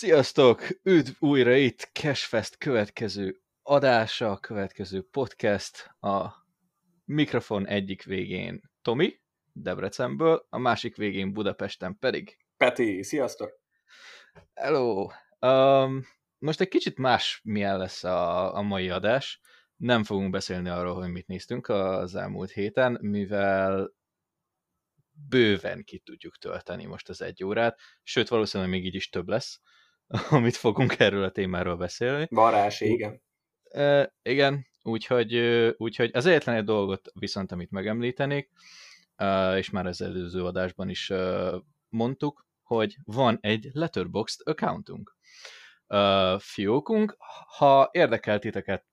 Sziasztok! Üdv újra itt Cashfest következő adása, következő podcast. A mikrofon egyik végén Tomi, Debrecenből, a másik végén Budapesten pedig. Peti, sziasztok! Hello! Um, most egy kicsit más milyen lesz a, a mai adás. Nem fogunk beszélni arról, hogy mit néztünk az elmúlt héten, mivel bőven ki tudjuk tölteni most az egy órát, sőt valószínűleg még így is több lesz, amit fogunk erről a témáról beszélni. Varázs, igen. E, igen, úgyhogy, úgyhogy az egyetlen egy dolgot viszont, amit megemlítenék, és már az előző adásban is mondtuk, hogy van egy Letterboxd accountunk, fiókunk. Ha érdekel titeket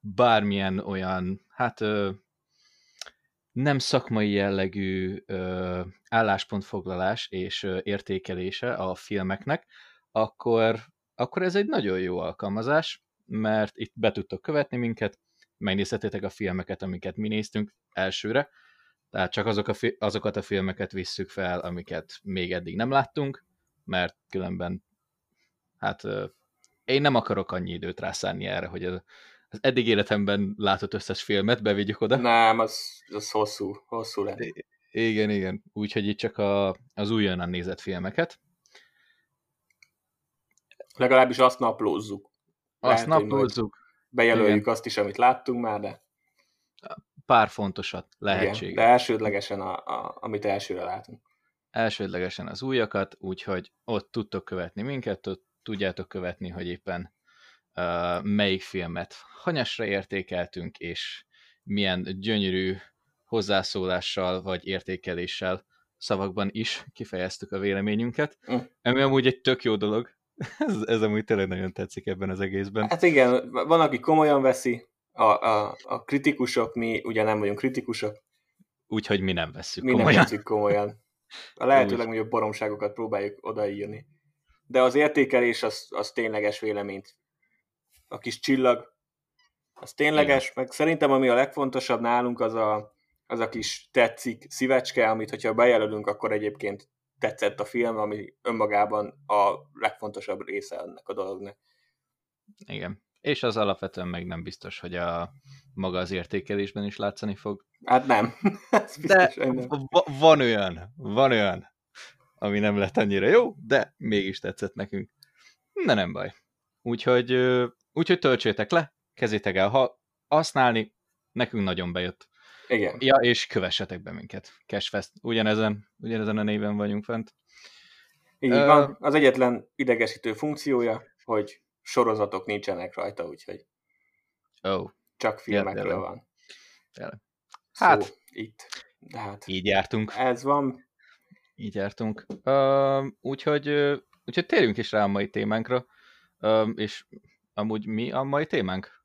bármilyen olyan, hát nem szakmai jellegű ö, álláspontfoglalás és ö, értékelése a filmeknek, akkor, akkor ez egy nagyon jó alkalmazás, mert itt be tudtok követni minket, megnézhetétek a filmeket, amiket mi néztünk elsőre, tehát csak azok a fi- azokat a filmeket visszük fel, amiket még eddig nem láttunk, mert különben, hát én nem akarok annyi időt rászánni erre, hogy az, az eddig életemben látott összes filmet bevigyük oda. Nem, az, az hosszú, hosszú lett. Igen, igen. Úgyhogy itt csak a, az újonnan nézett filmeket. Legalábbis azt naplózzuk. Azt Lehet, naplózzuk. Bejelöljük igen. azt is, amit láttunk már, de... Pár fontosat lehetséges. Igen, de elsődlegesen, a, a, amit elsőre látunk. Elsődlegesen az újakat, úgyhogy ott tudtok követni minket, ott tudjátok követni, hogy éppen uh, melyik filmet hanyasra értékeltünk, és milyen gyönyörű hozzászólással vagy értékeléssel szavakban is kifejeztük a véleményünket, mm. ami amúgy egy tök jó dolog. ez, ez amúgy tényleg nagyon tetszik ebben az egészben. Hát igen, van, aki komolyan veszi, a, a, a kritikusok, mi ugye nem vagyunk kritikusok. Úgyhogy mi nem vesszük mi komolyan. Mi nem veszük komolyan. A lehető legnagyobb baromságokat próbáljuk odaírni. De az értékelés az, az tényleges véleményt. A kis csillag, az tényleges, Igen. meg szerintem ami a legfontosabb nálunk az a, az a kis tetszik szívecske, amit hogyha bejelölünk, akkor egyébként tetszett a film, ami önmagában a legfontosabb része ennek a dolognak. Igen. És az alapvetően meg nem biztos, hogy a maga az értékelésben is látszani fog. Hát nem. de nem. van olyan, van olyan, ami nem lett annyira jó, de mégis tetszett nekünk. De nem baj. Úgyhogy, úgyhogy töltsétek le, kezétek el ha használni, nekünk nagyon bejött. Igen. Ja, és kövessetek be minket. Cashfest. Ugyanezen, ugyanezen a néven vagyunk fent. Így uh, van. Az egyetlen idegesítő funkciója, hogy sorozatok nincsenek rajta, úgyhogy oh. csak filmekről ja, van. Tényleg. Hát, Szó, itt. De hát, így jártunk. Ez van. Így jártunk. Uh, úgyhogy, úgyhogy térjünk is rá a mai témánkra. Uh, és amúgy mi a mai témánk?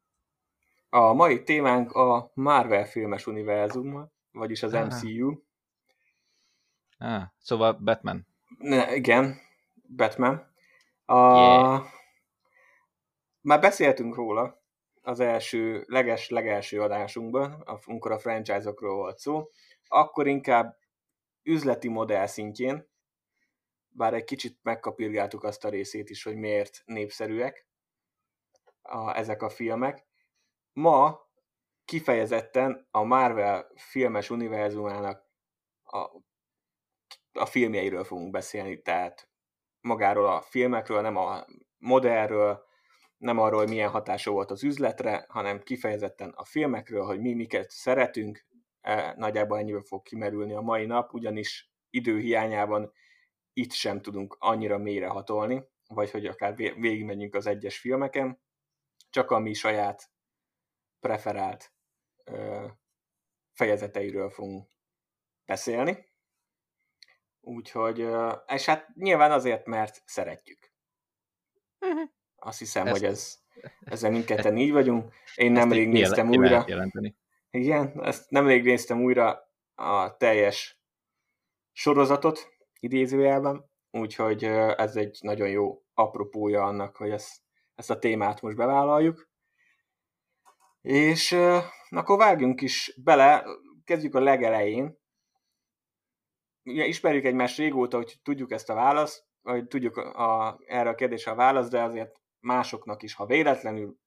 A mai témánk a Marvel filmes univerzum, vagyis az ah. MCU. Ah, szóval Batman. Ne, igen, Batman. A... Yeah. Már beszéltünk róla az első, leges, legelső adásunkban, amikor a franchise-okról volt szó, akkor inkább üzleti modell szintjén, bár egy kicsit megkapirgáltuk azt a részét is, hogy miért népszerűek a, ezek a filmek, ma kifejezetten a Marvel filmes univerzumának a, a filmjeiről fogunk beszélni, tehát magáról a filmekről, nem a modellről, nem arról, hogy milyen hatása volt az üzletre, hanem kifejezetten a filmekről, hogy mi miket szeretünk, e, nagyjából ennyiből fog kimerülni a mai nap, ugyanis időhiányában itt sem tudunk annyira mélyre hatolni, vagy hogy akár végigmenjünk az egyes filmeken, csak a mi saját preferált ö, fejezeteiről fogunk beszélni. Úgyhogy, ö, és hát nyilván azért, mert szeretjük. Uh-huh. Azt hiszem, ezt, hogy ez, ezzel mindketten így vagyunk. Én nemrég néztem ki újra. Jelenteni. Igen, ezt nemrég néztem újra a teljes sorozatot idézőjelben, úgyhogy ez egy nagyon jó apropója annak, hogy ezt, ezt a témát most bevállaljuk. És akkor vágjunk is bele, kezdjük a legelején. Ugye ismerjük egymást régóta, hogy tudjuk ezt a választ, hogy tudjuk a, erre a kérdésre a válasz, de azért másoknak is, ha véletlenül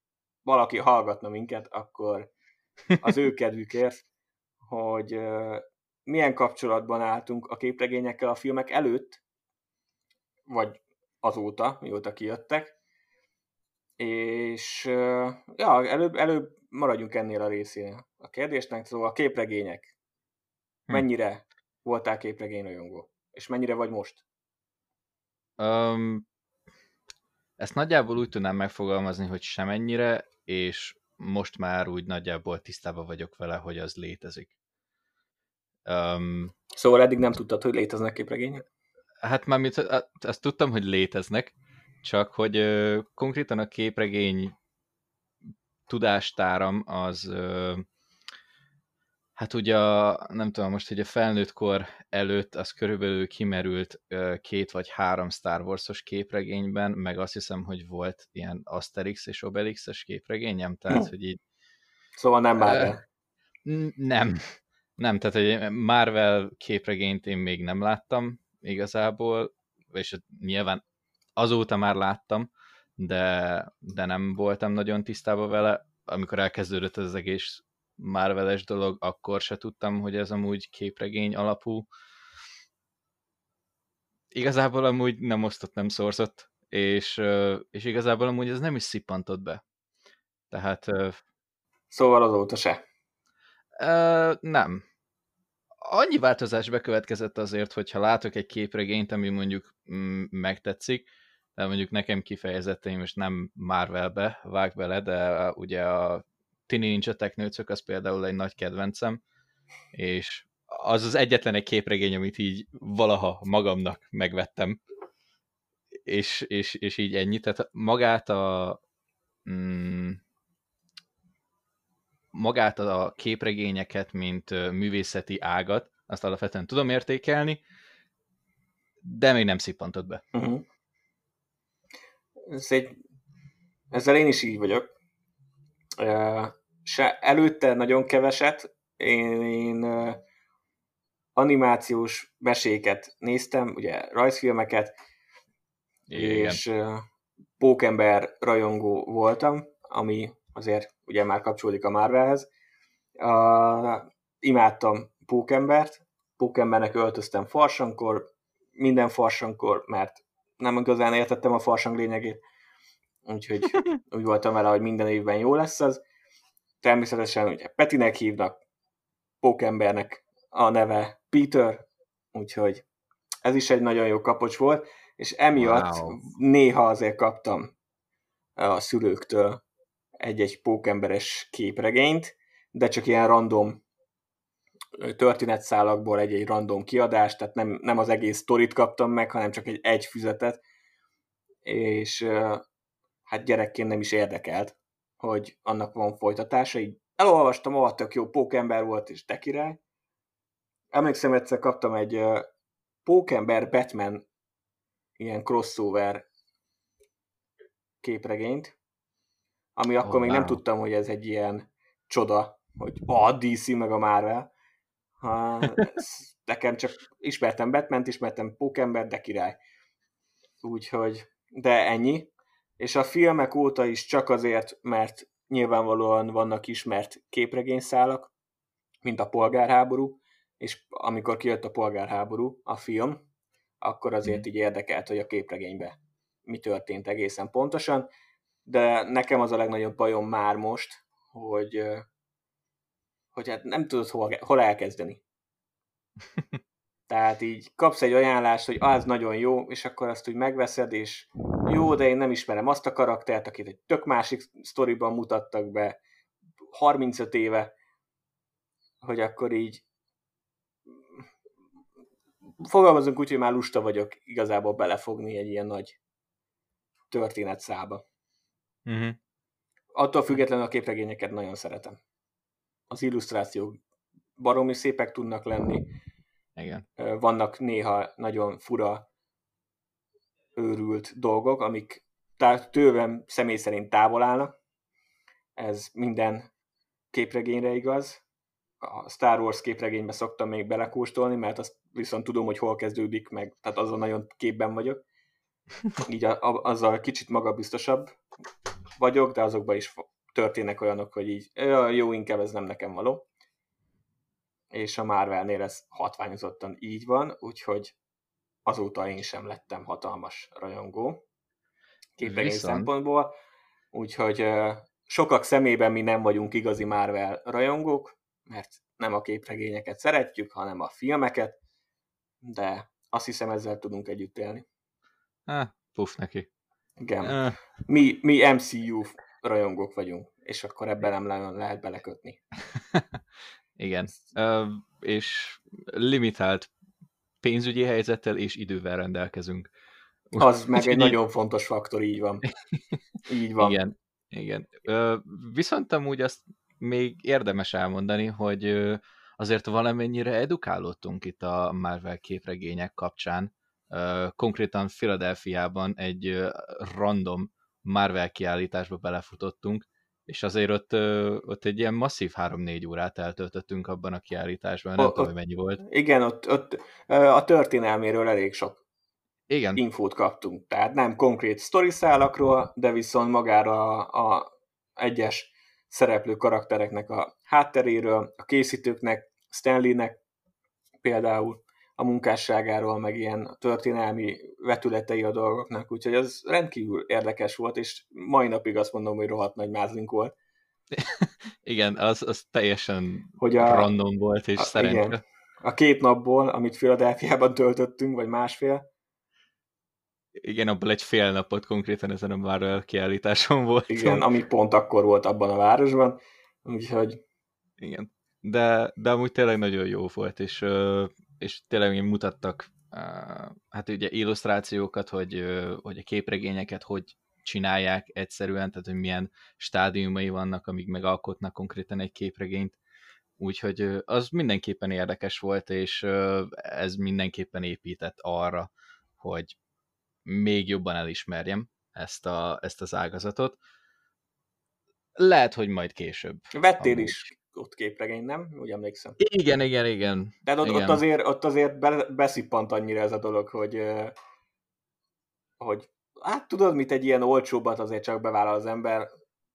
valaki hallgatna minket, akkor az ő kedvükért, hogy milyen kapcsolatban álltunk a képregényekkel a filmek előtt, vagy azóta, mióta kijöttek, és ja, előbb, előbb maradjunk ennél a részénél a kérdésnek, szóval a képregények. Hm. Mennyire voltál képregény rajongó? És mennyire vagy most? Um, ezt nagyjából úgy tudnám megfogalmazni, hogy semennyire, és most már úgy nagyjából tisztában vagyok vele, hogy az létezik. Um, szóval eddig nem tudtad, hogy léteznek képregények? Hát már mit, azt tudtam, hogy léteznek, csak hogy ö, konkrétan a képregény tudástáram az ö, hát ugye a, nem tudom most, hogy a felnőtt kor előtt az körülbelül kimerült ö, két vagy három Star Wars-os képregényben, meg azt hiszem, hogy volt ilyen Asterix és Obelix-es képregényem, tehát hm. hogy így Szóval nem már Nem, nem, tehát egy Marvel képregényt én még nem láttam igazából, és nyilván azóta már láttam, de, de nem voltam nagyon tisztában vele. Amikor elkezdődött ez az egész Marveles dolog, akkor se tudtam, hogy ez amúgy képregény alapú. Igazából amúgy nem osztott, nem szorzott, és, és igazából amúgy ez nem is szippantott be. Tehát... Szóval azóta se. Nem annyi változás bekövetkezett azért, hogyha látok egy képregényt, ami mondjuk mm, megtetszik, de mondjuk nekem kifejezetten most nem Marvelbe vág bele, de ugye a Tini Ninja Technőcök az például egy nagy kedvencem, és az az egyetlen egy képregény, amit így valaha magamnak megvettem, és, és, és így ennyi. Tehát magát a mm, magát a képregényeket, mint művészeti ágat, azt alapvetően tudom értékelni, de még nem szippantott be. Uh-huh. Ez egy... Ezzel én is így vagyok. Se előtte nagyon keveset. Én, én animációs meséket néztem, ugye rajzfilmeket, Igen. és pókember rajongó voltam, ami azért ugye már kapcsolódik a Marvelhez. Uh, imádtam Pókembert, Pókembernek öltöztem farsankor, minden farsankor, mert nem igazán értettem a farsang lényegét, úgyhogy úgy voltam vele, hogy minden évben jó lesz az. Természetesen ugye Petinek hívnak, Pókembernek a neve Peter, úgyhogy ez is egy nagyon jó kapocs volt, és emiatt wow. néha azért kaptam a szülőktől egy-egy pókemberes képregényt, de csak ilyen random történetszálakból egy-egy random kiadást, tehát nem, nem az egész sztorit kaptam meg, hanem csak egy, egy füzetet, és hát gyerekként nem is érdekelt, hogy annak van folytatása, így elolvastam, ahol tök jó pókember volt, és te király. Emlékszem, egyszer kaptam egy pókember Batman ilyen crossover képregényt, ami akkor oh, még wow. nem tudtam, hogy ez egy ilyen csoda, hogy a DC meg a Marvel. Ha, nekem csak ismertem batman ismertem Pókember, de király. Úgyhogy, de ennyi. És a filmek óta is csak azért, mert nyilvánvalóan vannak ismert képregényszálak, mint a polgárháború, és amikor kijött a polgárháború, a film, akkor azért mm. így érdekelt, hogy a képregényben mi történt egészen pontosan, de nekem az a legnagyobb bajom már most, hogy, hogy hát nem tudod hol, hol elkezdeni. Tehát így kapsz egy ajánlást, hogy az nagyon jó, és akkor azt úgy megveszed, és jó, de én nem ismerem azt a karaktert, akit egy tök másik sztoriban mutattak be 35 éve, hogy akkor így fogalmazunk úgy, hogy már lusta vagyok igazából belefogni egy ilyen nagy történetszába. Uh-huh. Attól függetlenül a képregényeket nagyon szeretem. Az illusztrációk baromi szépek tudnak lenni. Igen. Vannak néha nagyon fura, őrült dolgok, amik tőlem személy szerint távol állnak. Ez minden képregényre igaz. A Star Wars képregénybe szoktam még belekóstolni, mert azt viszont tudom, hogy hol kezdődik meg, tehát azon nagyon képben vagyok. így a, a, azzal kicsit magabiztosabb vagyok, de azokban is történnek olyanok, hogy így jó, inkább ez nem nekem való. És a Marvelnél ez hatványozottan így van, úgyhogy azóta én sem lettem hatalmas rajongó képregény Viszont... szempontból, úgyhogy sokak szemében mi nem vagyunk igazi Marvel rajongók, mert nem a képregényeket szeretjük, hanem a filmeket, de azt hiszem ezzel tudunk együtt élni. Há, puf neki. Igen. Uh. Mi, mi MCU rajongók vagyunk, és akkor ebben nem nagyon lehet belekötni. Igen. És limitált pénzügyi helyzettel és idővel rendelkezünk. Az meg egy nagyon fontos faktor, így van. Így van. Igen, igen. Viszont amúgy azt még érdemes elmondani, hogy azért valamennyire edukálódtunk itt a Marvel képregények kapcsán. Konkrétan Philadelphiában egy random Marvel kiállításba belefutottunk, és azért ott, ott egy ilyen masszív 3-4 órát eltöltöttünk abban a kiállításban, nem o, tudom, hogy mennyi volt. Igen, ott, ott a történelméről elég sok igen. infót kaptunk. Tehát nem konkrét sztoriszálakról, de viszont magára a, a egyes szereplő karaktereknek a hátteréről, a készítőknek, Stanleynek például a munkásságáról, meg ilyen történelmi vetületei a dolgoknak, úgyhogy ez rendkívül érdekes volt, és mai napig azt mondom, hogy rohadt nagy mázlink volt. igen, az, az teljesen hogy a, random volt, és szerencsé. A két napból, amit Philadelphiában töltöttünk, vagy másfél, igen, abból egy fél napot konkrétan ezen a Marvel kiállításon volt. Igen, ami pont akkor volt abban a városban, úgyhogy... Igen, de, de amúgy tényleg nagyon jó volt, és, és tényleg mutattak hát ugye illusztrációkat, hogy, hogy a képregényeket hogy csinálják egyszerűen, tehát hogy milyen stádiumai vannak, amíg megalkotnak konkrétan egy képregényt. Úgyhogy az mindenképpen érdekes volt, és ez mindenképpen épített arra, hogy még jobban elismerjem ezt, a, ezt az ágazatot. Lehet, hogy majd később. Vettél amúgy. is ott képregény, nem? Úgy emlékszem. Igen, igen, igen. De ott, igen. ott azért, ott azért be, beszippant annyira ez a dolog, hogy, hogy hát tudod, mit egy ilyen olcsóbbat azért csak bevállal az ember,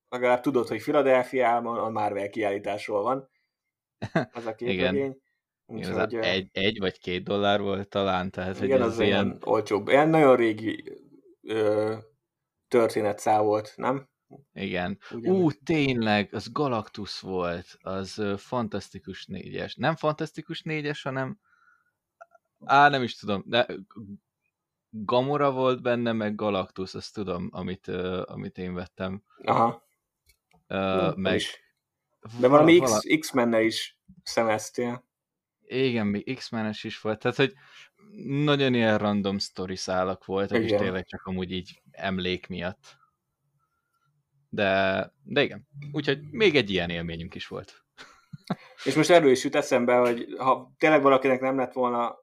legalább tudod, hogy Philadelphiában a Marvel kiállításról van az a képregény. Úgyhogy, egy, egy vagy két dollár volt talán, tehát igen, hogy az ilyen... olcsóbb. Ilyen nagyon régi ö, történetszál volt, nem? Igen. Ugyan. Ú, tényleg, az Galactus volt, az fantasztikus négyes. Nem fantasztikus négyes, hanem á, nem is tudom, de Gamora volt benne, meg Galactus, azt tudom, amit, ö, amit én vettem. Aha. Ö, meg... Is. De valami X, X-menne is szemeztél. Igen, még X-menes is volt, tehát hogy nagyon ilyen random story szálak voltak, igen. és tényleg csak amúgy így emlék miatt. De, de igen, úgyhogy még egy ilyen élményünk is volt. És most erről is jut eszembe, hogy ha tényleg valakinek nem lett volna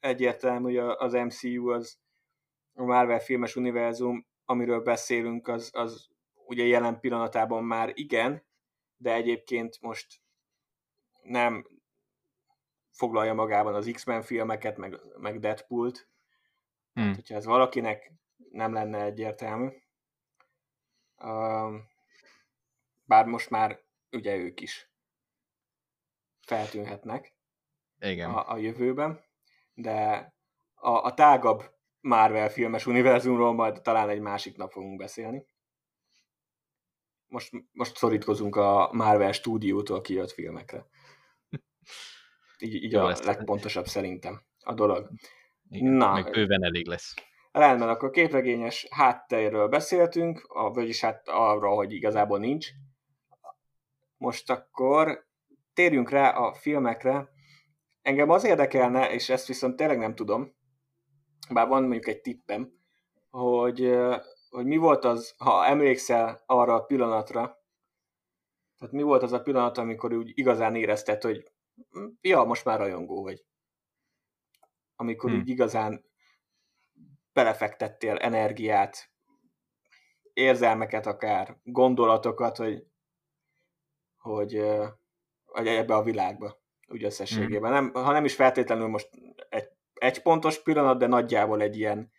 egyértelmű, hogy az MCU az a Marvel filmes univerzum, amiről beszélünk, az, az ugye jelen pillanatában már igen, de egyébként most nem, foglalja magában az X-Men filmeket, meg, meg Deadpool-t. Hmm. Hát, hogyha ez valakinek nem lenne egyértelmű. Bár most már ugye ők is feltűnhetnek Igen. A, a jövőben, de a, a tágabb Marvel filmes univerzumról majd talán egy másik nap fogunk beszélni. Most, most szorítkozunk a Marvel stúdiótól kijött filmekre. Így, így a legpontosabb szerintem a dolog. Igen, Na, meg bőven elég lesz. Rendben, akkor képregényes háttérről beszéltünk, a, vagyis hát arról, hogy igazából nincs. Most akkor térjünk rá a filmekre. Engem az érdekelne, és ezt viszont tényleg nem tudom, bár van mondjuk egy tippem, hogy, hogy mi volt az, ha emlékszel arra a pillanatra, tehát mi volt az a pillanat, amikor úgy igazán érezted, hogy ja, most már rajongó vagy. Amikor hmm. úgy igazán belefektettél energiát, érzelmeket akár, gondolatokat, hogy, hogy, hogy ebbe a világba, úgy összességében. Hmm. Nem, ha nem is feltétlenül most egy, egy pontos pillanat, de nagyjából egy ilyen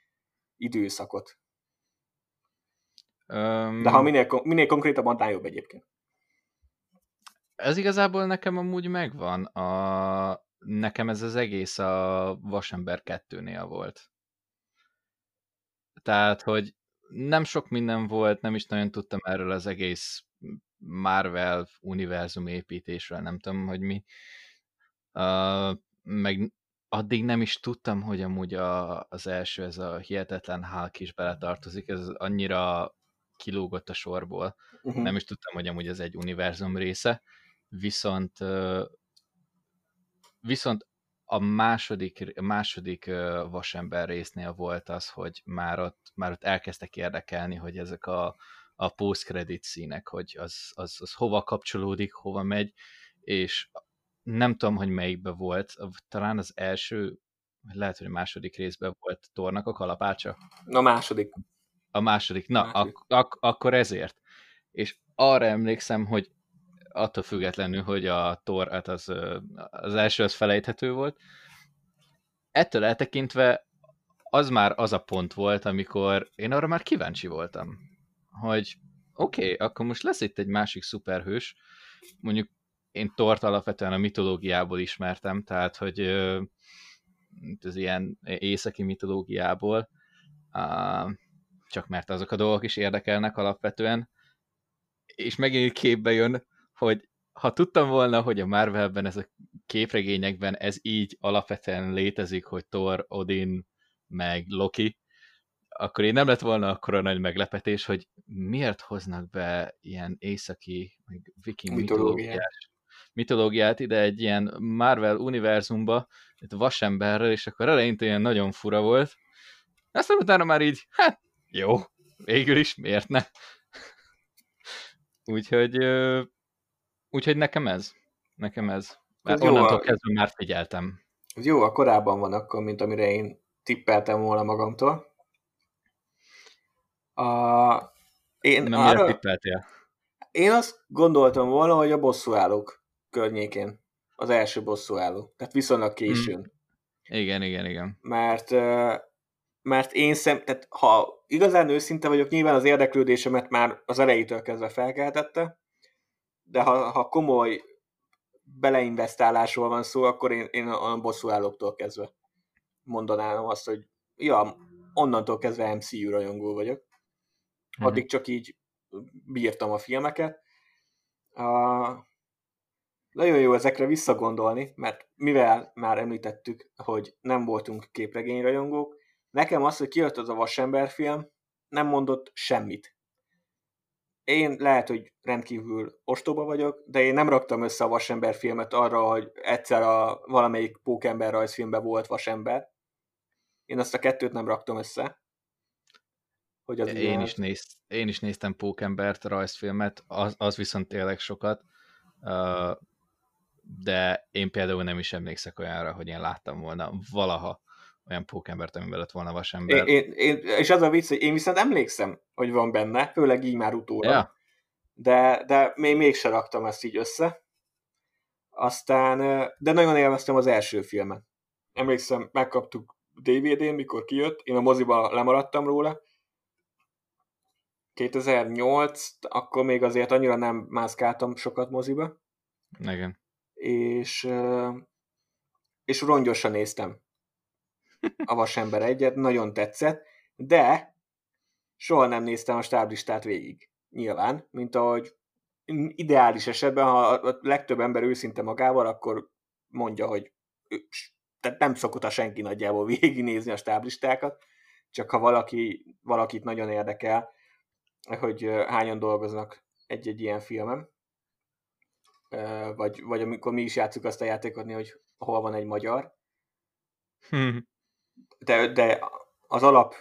időszakot. Um, De ha minél, minél konkrétabban, annál jobb egyébként. Ez igazából nekem amúgy megvan. A... Nekem ez az egész a Vasember 2-nél volt. Tehát, hogy nem sok minden volt, nem is nagyon tudtam erről az egész Marvel univerzum építésről, nem tudom, hogy mi. Uh, meg addig nem is tudtam, hogy amúgy a, az első, ez a hihetetlen Hulk is beletartozik, ez annyira kilógott a sorból. Uh-huh. Nem is tudtam, hogy amúgy ez egy univerzum része. Viszont viszont a második, a második vasember résznél volt az, hogy már ott, már ott elkezdtek érdekelni, hogy ezek a, a post-credit színek, hogy az, az, az hova kapcsolódik, hova megy, és nem tudom, hogy melyikbe volt, talán az első, lehet, hogy a második részben volt Tornak a kalapácsa. A második. A második. Na, második. Ak- ak- akkor ezért. És arra emlékszem, hogy attól függetlenül, hogy a Tor, hát az, az első az felejthető volt. Ettől eltekintve az már az a pont volt, amikor én arra már kíváncsi voltam, hogy oké, okay, akkor most lesz itt egy másik szuperhős, mondjuk én Tort alapvetően a mitológiából ismertem, tehát hogy ez ilyen északi mitológiából, csak mert azok a dolgok is érdekelnek alapvetően, és megint képbe jön, hogy ha tudtam volna, hogy a Marvelben, ez a képregényekben ez így alapvetően létezik, hogy Thor, Odin, meg Loki, akkor én nem lett volna akkora nagy meglepetés, hogy miért hoznak be ilyen északi, meg viking mitológiás mitológiát ide egy ilyen Marvel univerzumba, egy vasemberrel, és akkor eleinte ilyen nagyon fura volt. Aztán utána már így, hát jó, végül is, miért ne? úgyhogy, úgyhogy nekem ez. Nekem ez. Mert ez onnantól jó, kezdve már figyeltem. Jó, a korábban van akkor, mint amire én tippeltem volna magamtól. A, én Nem arra, tippeltél? Én azt gondoltam volna, hogy a bosszúállók környékén az első bosszúálló. Tehát viszonylag későn. Hmm. Igen, igen, igen. Mert, mert én szem, tehát ha igazán őszinte vagyok, nyilván az érdeklődésemet már az elejétől kezdve felkeltette, de ha, ha komoly beleinvestálásról van szó, akkor én, én a bosszúállóktól kezdve mondanám azt, hogy ja, onnantól kezdve MCU rajongó vagyok. Mhm. Addig csak így bírtam a filmeket. A, nagyon jó ezekre visszagondolni, mert mivel már említettük, hogy nem voltunk képregényrajongók, nekem az, hogy kijött az a Vasember film, nem mondott semmit. Én lehet, hogy rendkívül ostoba vagyok, de én nem raktam össze a Vasember filmet arra, hogy egyszer a valamelyik Pókember rajzfilmben volt Vasember. Én azt a kettőt nem raktam össze. Hogy az én, is néz, én is néztem Pókembert rajzfilmet, az, az viszont tényleg sokat. De én például nem is emlékszek olyanra, hogy én láttam volna valaha olyan pókembert, amiben lett volna vasember. Én, én, és az a vicc, hogy én viszont emlékszem, hogy van benne, főleg így már utóra. Ja. De, de még mégsem raktam ezt így össze. Aztán, de nagyon élveztem az első filmet. Emlékszem, megkaptuk DVD-n, mikor kijött, én a moziba lemaradtam róla. 2008, akkor még azért annyira nem mászkáltam sokat moziba. Igen és, és rongyosan néztem a Vasember egyet, nagyon tetszett, de soha nem néztem a stáblistát végig. Nyilván, mint ahogy ideális esetben, ha a legtöbb ember őszinte magával, akkor mondja, hogy tehát nem szokott a senki nagyjából végignézni a stáblistákat, csak ha valaki, valakit nagyon érdekel, hogy hányan dolgoznak egy-egy ilyen filmem vagy, vagy amikor mi is játszuk azt a játékot, hogy hol van egy magyar. Hmm. De, de az alap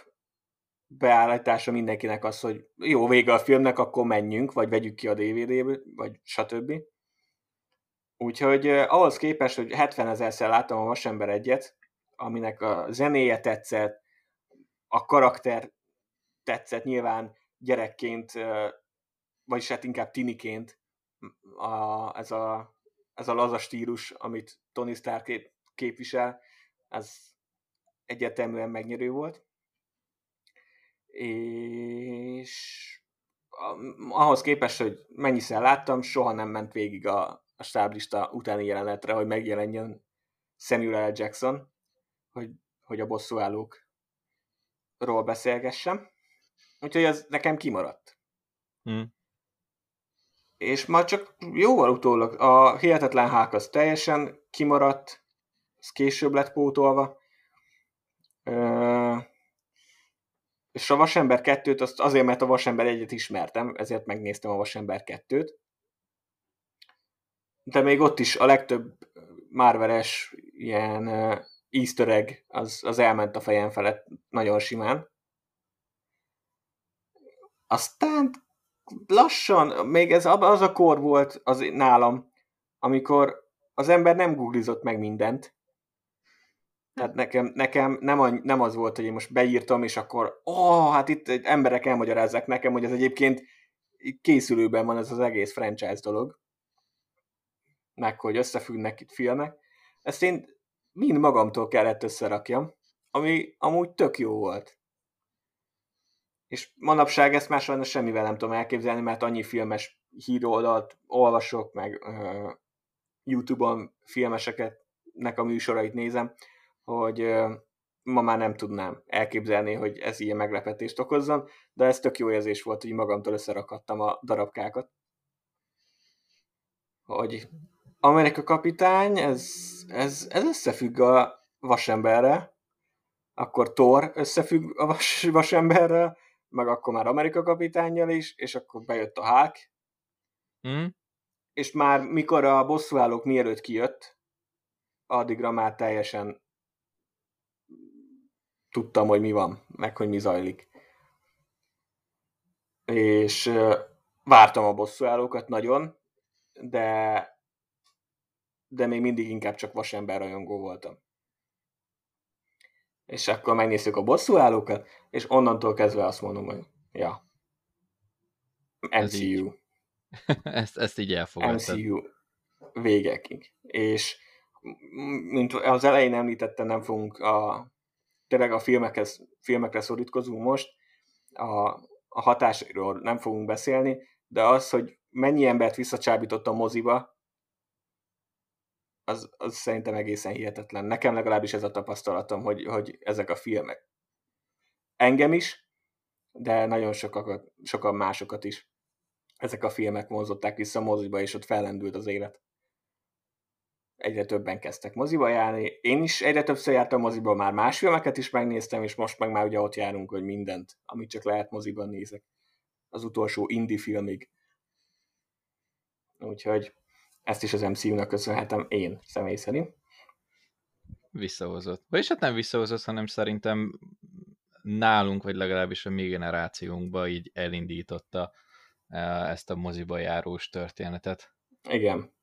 beállítása mindenkinek az, hogy jó, vége a filmnek, akkor menjünk, vagy vegyük ki a DVD-ből, vagy stb. Úgyhogy eh, ahhoz képest, hogy 70 ezerszer láttam a Vasember egyet, aminek a zenéje tetszett, a karakter tetszett nyilván gyerekként, vagyis hát inkább tiniként, a, ez, a, ez a laza stílus, amit Tony Stark kép, képvisel, ez egyértelműen megnyerő volt. és ahhoz képest, hogy mennyiszer láttam, soha nem ment végig a, a stáblista utáni jelenetre, hogy megjelenjen Samuel L. Jackson, hogy, hogy a bosszúállókról beszélgessem. Úgyhogy ez nekem kimaradt. Hmm. És már csak jóval utólag a Hihetetlen Hák az teljesen kimaradt, ez később lett pótolva. És a Vasember 2-t azt azért, mert a Vasember egyet ismertem, ezért megnéztem a Vasember 2-t. De még ott is a legtöbb Marveles ilyen easter egg az, az elment a fejem felett nagyon simán. Aztán lassan, még ez az a kor volt az nálam, amikor az ember nem googlizott meg mindent. Tehát nekem, nekem nem, a, nem az volt, hogy én most beírtam, és akkor, ó, hát itt emberek elmagyarázzák nekem, hogy ez egyébként készülőben van ez az egész franchise dolog, meg hogy összefüggnek itt filmek. Ezt én mind magamtól kellett összerakjam, ami amúgy tök jó volt. És manapság ezt már sajnos semmivel nem tudom elképzelni, mert annyi filmes híroldalt olvasok, meg uh, YouTube-on filmeseket, nek a műsorait nézem, hogy ma már nem tudnám elképzelni, hogy ez ilyen meglepetést okozzon, de ez tök jó érzés volt, hogy magamtól összerakadtam a darabkákat. Hogy Amerika kapitány, ez, ez, ez összefügg a vasemberre, akkor Thor összefügg a vas, vasemberrel, meg akkor már Amerika kapitányjal is, és akkor bejött a hák. Mm. És már mikor a bosszúállók mielőtt kijött, addigra már teljesen tudtam, hogy mi van, meg hogy mi zajlik. És vártam a bosszúállókat nagyon, de de még mindig inkább csak vasember rajongó voltam és akkor megnézzük a bosszúállókat, és onnantól kezdve azt mondom, hogy ja, MCU. ezt, ezt így elfogadtad. MCU végekig. És mint az elején említettem, nem fogunk a, tényleg a filmekhez, filmekre szorítkozunk most, a, a hatásról nem fogunk beszélni, de az, hogy mennyi embert visszacsábított a moziba, az, az szerintem egészen hihetetlen. Nekem legalábbis ez a tapasztalatom, hogy, hogy ezek a filmek. Engem is, de nagyon sokakat, sokan másokat is. Ezek a filmek vonzották vissza a moziba, és ott fellendült az élet. Egyre többen kezdtek moziba járni. Én is egyre többször jártam moziba, már más filmeket is megnéztem, és most meg már ugye ott járunk, hogy mindent, amit csak lehet moziban nézek. Az utolsó indie filmig. Úgyhogy ezt is az MCU-nak köszönhetem én személy szerint. Visszahozott. Vagyis hát nem visszahozott, hanem szerintem nálunk, vagy legalábbis a mi generációnkba így elindította e, ezt a moziba járós történetet. Igen.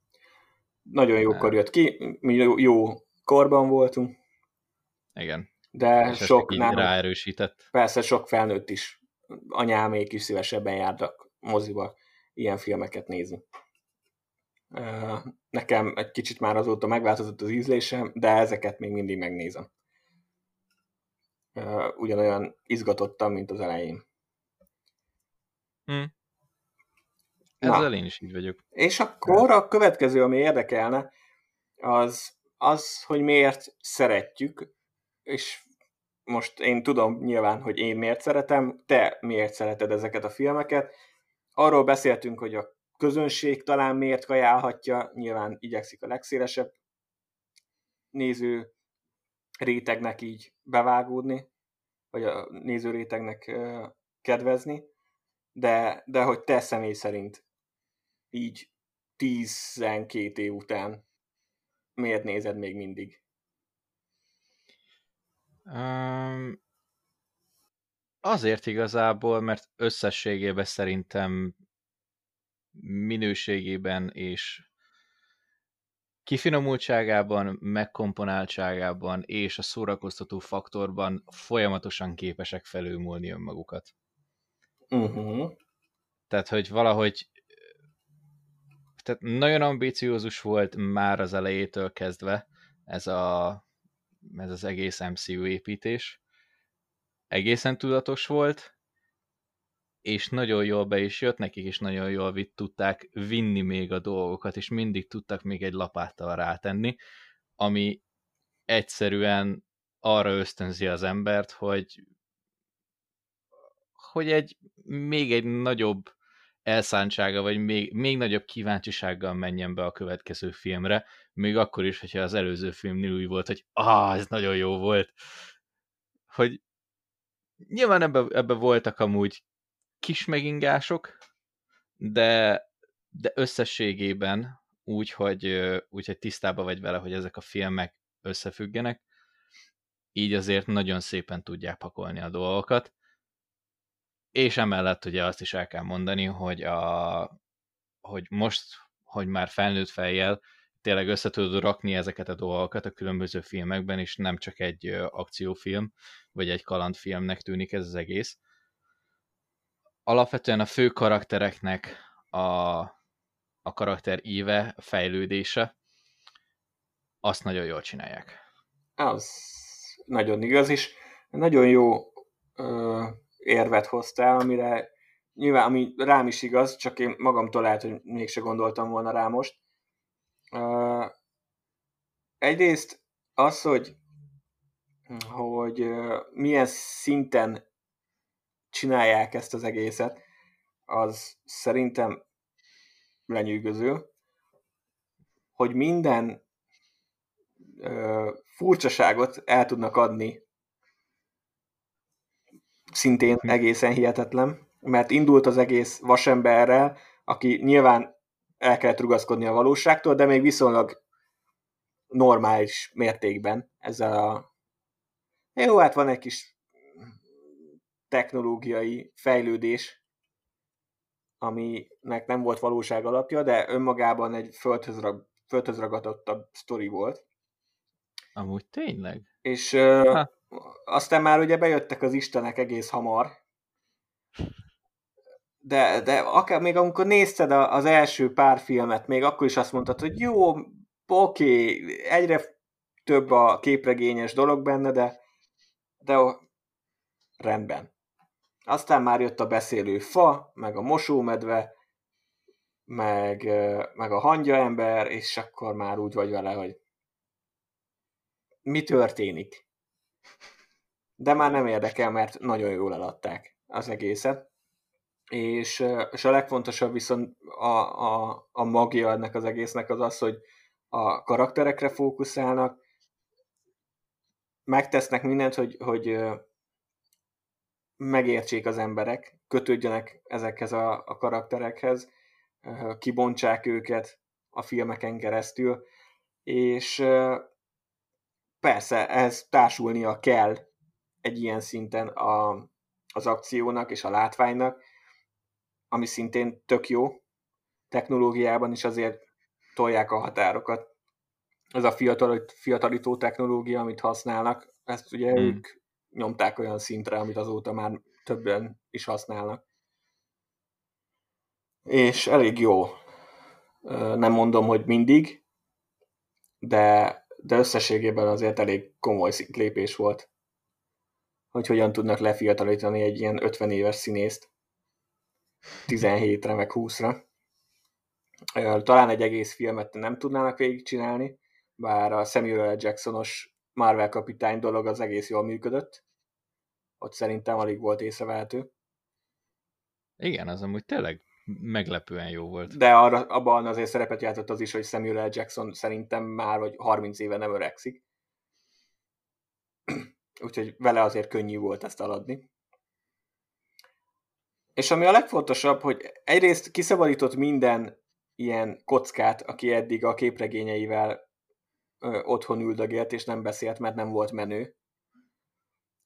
Nagyon jókor jött ki, mi jó, jó korban voltunk. Igen. De És sok nem. Ráerősített. Persze sok felnőtt is, anyámék is szívesebben jártak moziba ilyen filmeket nézni. Nekem egy kicsit már azóta megváltozott az ízlésem, de ezeket még mindig megnézem. Ugyanolyan izgatottam, mint az elején. Hmm. Ezzel Na. én is így vagyok. És akkor a következő, ami érdekelne, az, az, hogy miért szeretjük, és most én tudom nyilván, hogy én miért szeretem, te miért szereted ezeket a filmeket. Arról beszéltünk, hogy a közönség talán miért kajálhatja, nyilván igyekszik a legszélesebb néző rétegnek így bevágódni, vagy a néző rétegnek kedvezni, de, de hogy te személy szerint így 12 év után miért nézed még mindig? Um, azért igazából, mert összességében szerintem minőségében és kifinomultságában, megkomponáltságában és a szórakoztató faktorban folyamatosan képesek felülmúlni önmagukat. Uh-huh. Tehát, hogy valahogy tehát nagyon ambiciózus volt már az elejétől kezdve ez, a, ez az egész MCU építés. Egészen tudatos volt, és nagyon jól be is jött, nekik is nagyon jól vitt, tudták vinni még a dolgokat, és mindig tudtak még egy lapáttal rátenni, ami egyszerűen arra ösztönzi az embert, hogy hogy egy még egy nagyobb elszántsága, vagy még, még nagyobb kíváncsisággal menjen be a következő filmre, még akkor is, hogyha az előző filmnél úgy volt, hogy ah, ez nagyon jó volt. Hogy nyilván ebbe, ebbe voltak amúgy kis megingások, de, de összességében úgy, hogy, úgy, hogy tisztában vagy vele, hogy ezek a filmek összefüggenek, így azért nagyon szépen tudják pakolni a dolgokat, és emellett ugye azt is el kell mondani, hogy, a, hogy most, hogy már felnőtt fejjel tényleg össze tudod rakni ezeket a dolgokat a különböző filmekben, és nem csak egy akciófilm, vagy egy kalandfilmnek tűnik ez az egész. Alapvetően a fő karaktereknek a, a karakter íve, fejlődése, azt nagyon jól csinálják. Az nagyon igaz, és nagyon jó érvet hoztál, amire nyilván, ami rám is igaz, csak én magamtól lehet, hogy mégse gondoltam volna rá most. Uh, egyrészt az, hogy, hogy uh, milyen szinten csinálják ezt az egészet, az szerintem lenyűgöző, hogy minden uh, furcsaságot el tudnak adni szintén hm. egészen hihetetlen, mert indult az egész vasemberrel, aki nyilván el kellett rugaszkodni a valóságtól, de még viszonylag normális mértékben ezzel a... Jó, hát van egy kis technológiai fejlődés, aminek nem volt valóság alapja, de önmagában egy földhöz, rag, földhöz ragadottabb sztori volt. Amúgy tényleg? És uh, aztán már ugye bejöttek az istenek egész hamar, de, de akár még amikor nézted az első pár filmet, még akkor is azt mondtad, hogy jó, oké, egyre több a képregényes dolog benne, de, de rendben. Aztán már jött a beszélő fa, meg a mosómedve, meg, meg a hangya ember, és akkor már úgy vagy vele, hogy mi történik de már nem érdekel, mert nagyon jól eladták az egészet. És, és a legfontosabb viszont a, a, a magia ennek az egésznek az az, hogy a karakterekre fókuszálnak, megtesznek mindent, hogy, hogy megértsék az emberek, kötődjenek ezekhez a, a karakterekhez, kibontsák őket a filmeken keresztül, és persze ez társulnia kell egy ilyen szinten a, az akciónak és a látványnak, ami szintén tök jó. Technológiában is azért tolják a határokat. Ez a fiatal, fiatalító technológia, amit használnak, ezt ugye hmm. ők nyomták olyan szintre, amit azóta már többen is használnak. És elég jó. Nem mondom, hogy mindig, de, de összességében azért elég komoly lépés volt hogy hogyan tudnak lefiatalítani egy ilyen 50 éves színészt 17-re, meg 20-ra. Talán egy egész filmet nem tudnának végigcsinálni, bár a Samuel. Jacksonos Marvel kapitány dolog az egész jól működött. Ott szerintem alig volt észrevehető. Igen, az amúgy tényleg meglepően jó volt. De arra, abban azért szerepet játszott az is, hogy Samuel L. Jackson szerintem már vagy 30 éve nem öregszik úgyhogy vele azért könnyű volt ezt aladni. És ami a legfontosabb, hogy egyrészt kiszabadított minden ilyen kockát, aki eddig a képregényeivel ö, otthon üldögélt, és nem beszélt, mert nem volt menő.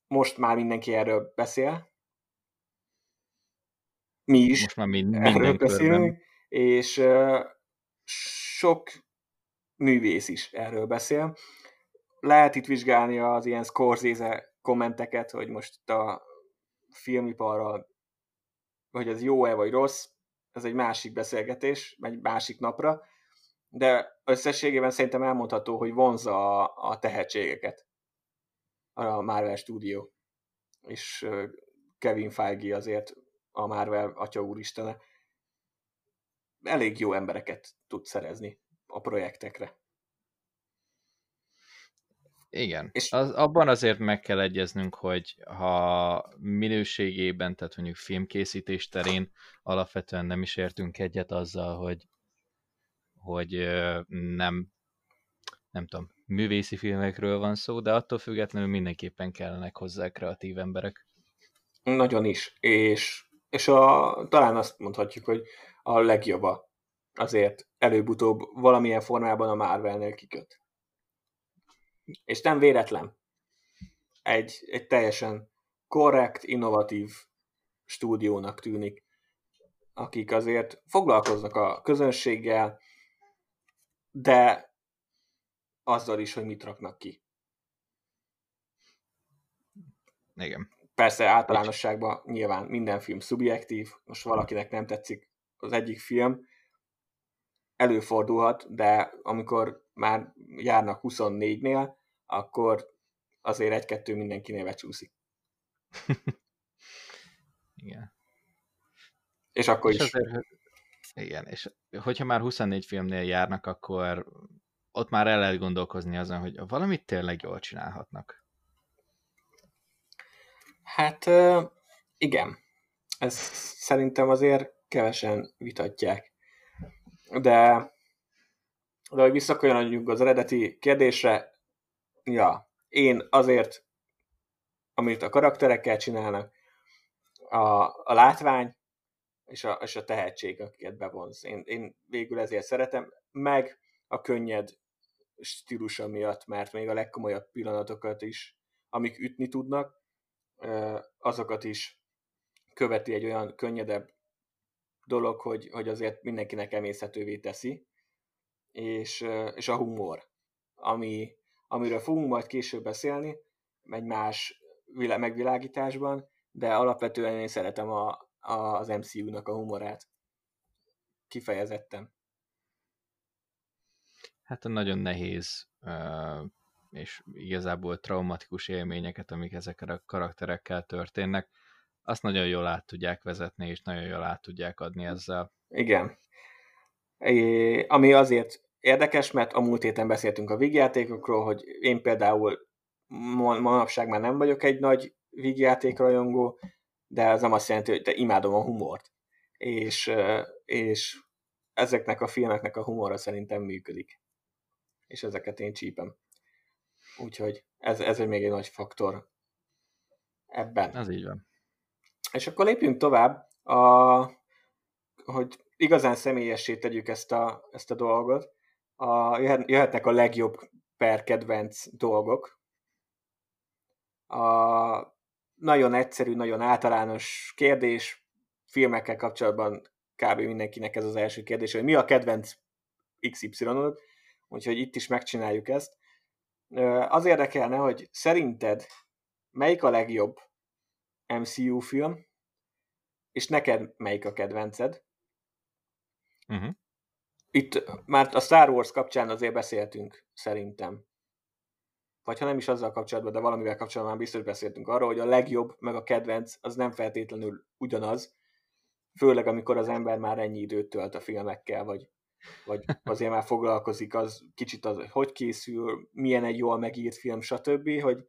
Most már mindenki erről beszél. Mi is Most már mind, erről beszélünk, és sok művész is erről beszél. Lehet itt vizsgálni az ilyen Scorsese kommenteket, hogy most a filmiparral, hogy ez jó-e vagy rossz, ez egy másik beszélgetés, egy másik napra, de összességében szerintem elmondható, hogy vonza a, a tehetségeket a Marvel Studio, és Kevin Feige azért a Marvel atya úristene, elég jó embereket tud szerezni a projektekre. Igen. És az, abban azért meg kell egyeznünk, hogy ha minőségében, tehát mondjuk filmkészítés terén alapvetően nem is értünk egyet azzal, hogy, hogy nem, nem tudom, művészi filmekről van szó, de attól függetlenül mindenképpen kellenek hozzá kreatív emberek. Nagyon is, és, és a, talán azt mondhatjuk, hogy a legjobb azért előbb-utóbb valamilyen formában a Marvelnél kiköt. És nem véletlen. Egy, egy teljesen korrekt, innovatív stúdiónak tűnik, akik azért foglalkoznak a közönséggel, de azzal is, hogy mit raknak ki. Igen. Persze általánosságban nyilván minden film szubjektív, most valakinek nem tetszik az egyik film, előfordulhat, de amikor már járnak 24-nél, akkor azért egy-kettő mindenkinél becsúszik. igen. És akkor és is. Azért, igen, és hogyha már 24 filmnél járnak, akkor ott már el lehet gondolkozni azon, hogy valamit tényleg jól csinálhatnak. Hát igen. Ez szerintem azért kevesen vitatják. De, de hogy visszakanyarodjunk az eredeti kérdésre, ja, én azért, amit a karakterekkel csinálnak, a, a látvány és a, és a tehetség, akiket bevonz. Én, én végül ezért szeretem, meg a könnyed stílusa miatt, mert még a legkomolyabb pillanatokat is, amik ütni tudnak, azokat is követi egy olyan könnyedebb dolog, hogy, hogy azért mindenkinek emészhetővé teszi, és, és a humor, ami, amiről fogunk majd később beszélni, egy más megvilágításban, de alapvetően én szeretem a, a, az MCU-nak a humorát. Kifejezetten. Hát nagyon nehéz és igazából traumatikus élményeket, amik ezekkel a karakterekkel történnek, azt nagyon jól át tudják vezetni, és nagyon jól át tudják adni ezzel. Igen. É, ami azért érdekes, mert a múlt héten beszéltünk a vígjátékokról, hogy én például manapság már nem vagyok egy nagy vígjáték rajongó, de ez nem azt jelenti, hogy de imádom a humort. És, és ezeknek a filmeknek a humora szerintem működik. És ezeket én csípem. Úgyhogy ez, ez egy még egy nagy faktor ebben. Ez így van. És akkor lépjünk tovább, a, hogy igazán személyessé tegyük ezt a, ezt a dolgot. A, jöhetnek a legjobb per kedvenc dolgok. A, nagyon egyszerű, nagyon általános kérdés, filmekkel kapcsolatban kb. mindenkinek ez az első kérdés, hogy mi a kedvenc XY-od, úgyhogy itt is megcsináljuk ezt. Az érdekelne, hogy szerinted melyik a legjobb MCU film, és neked melyik a kedvenced? Uh-huh. Itt már a Star Wars kapcsán azért beszéltünk, szerintem. Vagy ha nem is azzal kapcsolatban, de valamivel kapcsolatban biztos beszéltünk arról, hogy a legjobb, meg a kedvenc, az nem feltétlenül ugyanaz, főleg amikor az ember már ennyi időt tölt a filmekkel, vagy, vagy azért már foglalkozik az kicsit az, hogy hogy készül, milyen egy jól megírt film, stb., hogy,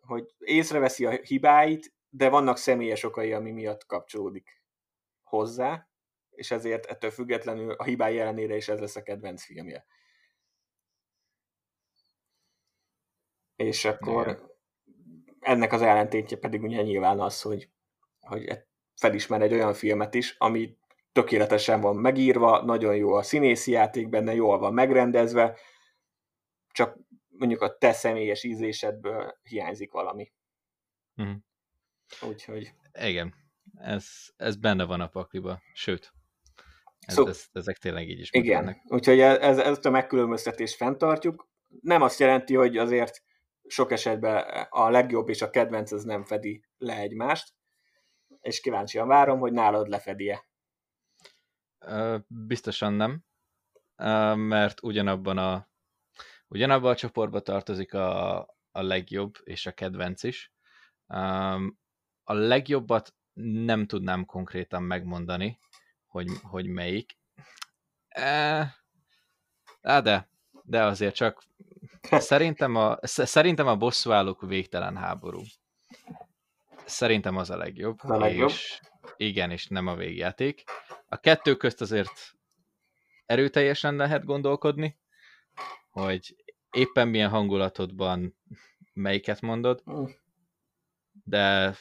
hogy észreveszi a hibáit, de vannak személyes okai, ami miatt kapcsolódik hozzá, és ezért ettől függetlenül a hibái ellenére is ez lesz a kedvenc filmje. És akkor Igen. ennek az ellentétje pedig ugye nyilván az, hogy, hogy felismer egy olyan filmet is, ami tökéletesen van megírva, nagyon jó a színészi játék benne, jól van megrendezve, csak mondjuk a te személyes ízlésedből hiányzik valami. Mm. Úgyhogy... Igen, ez, ez benne van a pakliba, sőt, ez, szó, ez, ezek tényleg így is Igen, mennek. úgyhogy ez, ezt a megkülönböztetést fenntartjuk. Nem azt jelenti, hogy azért sok esetben a legjobb és a kedvenc az nem fedi le egymást, és kíváncsian várom, hogy nálad lefedi-e. Biztosan nem, mert ugyanabban a ugyanabban a csoportba tartozik a, a legjobb és a kedvenc is. A legjobbat nem tudnám konkrétan megmondani, hogy, hogy melyik. Á, de, de azért csak szerintem a, szerintem a bosszúállók végtelen háború. Szerintem az a legjobb. A legjobb. És igen, és nem a végjáték. A kettő közt azért erőteljesen lehet gondolkodni, hogy éppen milyen hangulatodban melyiket mondod, de,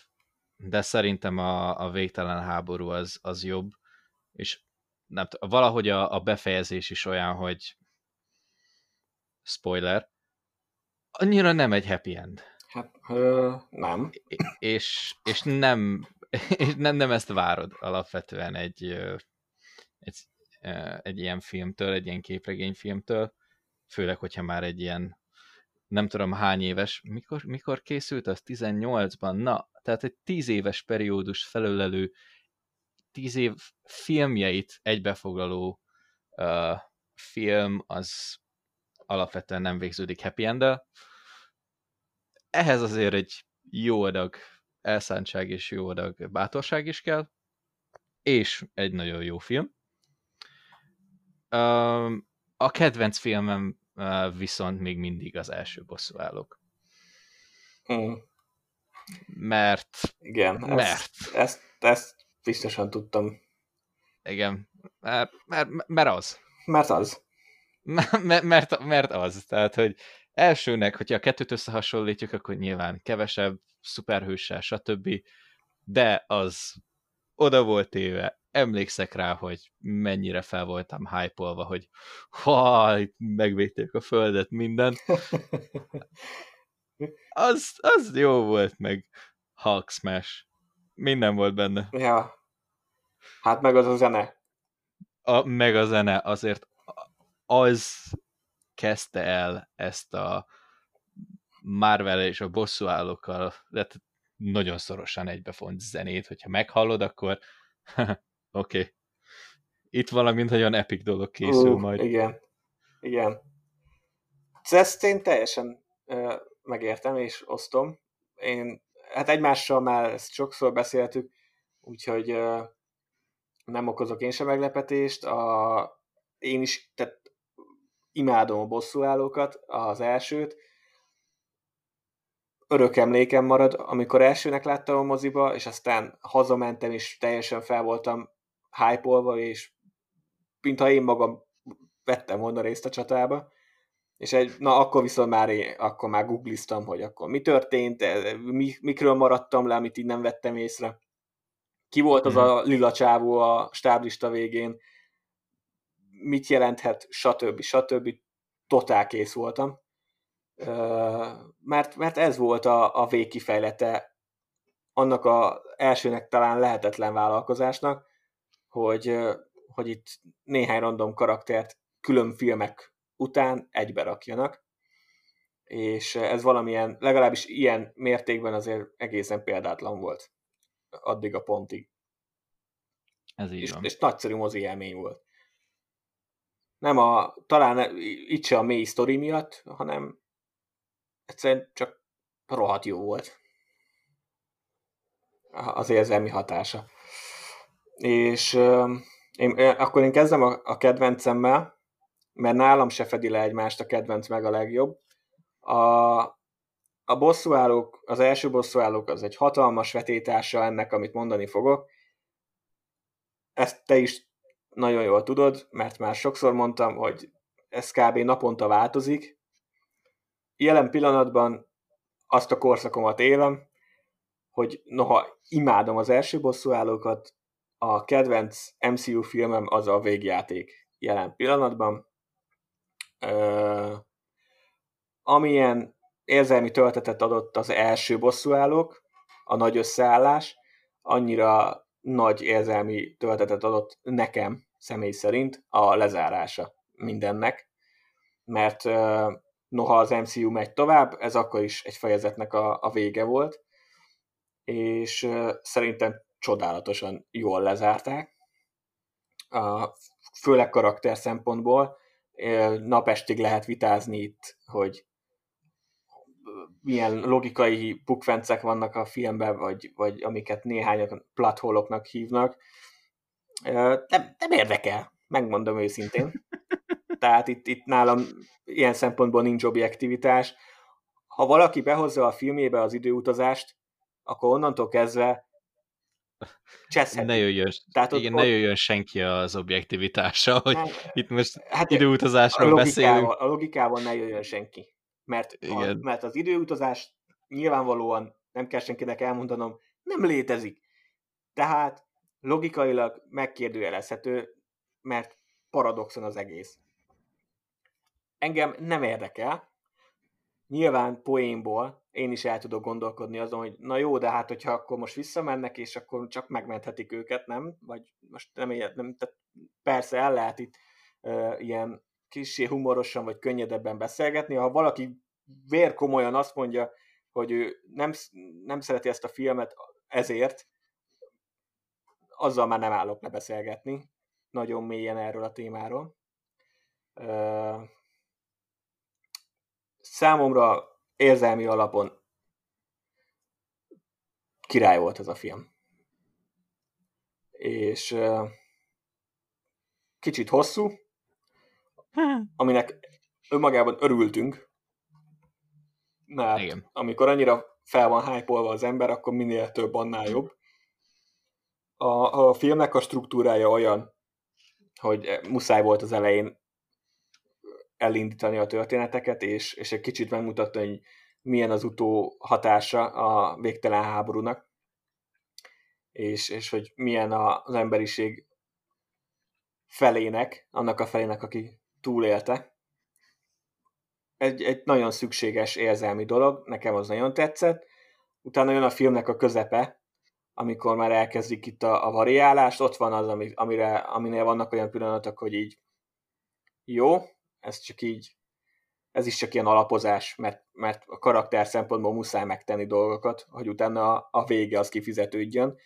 de szerintem a, a végtelen háború az, az jobb, és nem, valahogy a, a befejezés is olyan, hogy spoiler, annyira nem egy happy end. Hát, ö, nem. és, és nem, és nem, nem ezt várod alapvetően egy, egy, egy ilyen filmtől, egy ilyen képregényfilmtől, főleg, hogyha már egy ilyen nem tudom hány éves, mikor, mikor készült az? 18-ban? Na, tehát egy 10 éves periódus felölelő 10 év filmjeit egybefoglaló uh, film, az alapvetően nem végződik happy end Ehhez azért egy jó adag elszántság és jó adag bátorság is kell, és egy nagyon jó film. A kedvenc filmem viszont még mindig az első bosszúállók. Mm. Mert, Igen, mert, ezt, ezt, ezt biztosan tudtam. igen, mert, mert, mert az. Mert az. Mert, mert, mert az. Tehát, hogy elsőnek, hogyha a kettőt összehasonlítjuk, akkor nyilván kevesebb, szuperhőssel, stb. De az oda volt téve, emlékszek rá, hogy mennyire fel voltam hype hogy ha, megvédték a földet, minden. Az, az jó volt, meg Hulk Smash. Minden volt benne. ja. Hát meg az a zene. A, meg a zene azért az kezdte el ezt a Marvel és a bosszúállókkal de nagyon szorosan egybefont zenét, hogyha meghallod, akkor oké. Okay. Itt valami nagyon epic dolog készül Ú, majd. Igen. Igen. Ezt én teljesen uh, megértem és osztom. Én, hát egymással már ezt sokszor beszéltük, úgyhogy uh, nem okozok én sem meglepetést. A, én is, tehát imádom a bosszúállókat, az elsőt. Örök emlékem marad, amikor elsőnek láttam a moziba, és aztán hazamentem, és teljesen fel voltam hype és mintha én magam vettem volna részt a csatába. És egy, na akkor viszont már én, akkor már googliztam, hogy akkor mi történt, mi, mikről maradtam le, amit így nem vettem észre. Ki volt az a lila csávó a stáblista végén, mit jelenthet, stb. stb. Totál kész voltam. Mert, mert ez volt a, a végkifejlete annak a elsőnek talán lehetetlen vállalkozásnak, hogy, hogy itt néhány random karaktert külön filmek után egybe rakjanak, és ez valamilyen, legalábbis ilyen mértékben azért egészen példátlan volt addig a pontig. Ez így és, van. és nagyszerű mozi élmény volt. Nem a, talán itt se a mély sztori miatt, hanem egyszerűen csak rohadt jó volt az érzelmi hatása. És én, akkor én kezdem a, a kedvencemmel, mert nálam se fedi le egymást a kedvenc meg a legjobb. A, a bosszúállók, az első bosszúállók az egy hatalmas vetétása ennek, amit mondani fogok. Ezt te is nagyon jól tudod, mert már sokszor mondtam, hogy ez kb. naponta változik. Jelen pillanatban azt a korszakomat élem, hogy noha imádom az első bosszúállókat, a kedvenc MCU filmem az a végjáték jelen pillanatban. Uh, amilyen érzelmi töltetet adott az első bosszúállók, a nagy összeállás, annyira nagy érzelmi töltetet adott nekem személy szerint a lezárása mindennek, mert noha az MCU megy tovább, ez akkor is egy fejezetnek a, a vége volt, és szerintem csodálatosan jól lezárták, uh, főleg karakter szempontból, napestig lehet vitázni itt, hogy milyen logikai bukfencek vannak a filmben, vagy, vagy amiket néhányak platholoknak hívnak. Nem, nem érdekel, megmondom őszintén. Tehát itt, itt nálam ilyen szempontból nincs objektivitás. Ha valaki behozza a filmjébe az időutazást, akkor onnantól kezdve cseszhetünk. Ne jöjjön, Tehát igen, ott, ne jöjjön senki az objektivitása, hogy nem, itt most hát időutazásról a beszélünk. A logikával ne jöjjön senki. Mert, igen. A, mert az időutazás nyilvánvalóan nem kell senkinek elmondanom, nem létezik. Tehát logikailag megkérdőjelezhető, mert paradoxon az egész. Engem nem érdekel. Nyilván poénból én is el tudok gondolkodni azon, hogy na jó, de hát hogyha akkor most visszamennek, és akkor csak megmenthetik őket, nem? Vagy most nem, nem tehát persze el lehet itt uh, ilyen kicsi humorosan vagy könnyedebben beszélgetni. Ha valaki vér komolyan azt mondja, hogy ő nem, nem szereti ezt a filmet ezért, azzal már nem állok le beszélgetni nagyon mélyen erről a témáról. Számomra érzelmi alapon király volt ez a film. És kicsit hosszú, aminek önmagában örültünk, mert Igen. amikor annyira fel van hype az ember, akkor minél több, annál jobb. A, a filmnek a struktúrája olyan, hogy muszáj volt az elején elindítani a történeteket, és, és egy kicsit megmutatni, hogy milyen az utó hatása a végtelen háborúnak, és, és hogy milyen az emberiség felének, annak a felének, aki túlélte. Egy, egy nagyon szükséges érzelmi dolog, nekem az nagyon tetszett. Utána jön a filmnek a közepe, amikor már elkezdik itt a, a variálást, ott van az, ami, amire, aminél vannak olyan pillanatok, hogy így jó, ez csak így, ez is csak ilyen alapozás, mert, mert a karakter szempontból muszáj megtenni dolgokat, hogy utána a, a vége az kifizetődjön,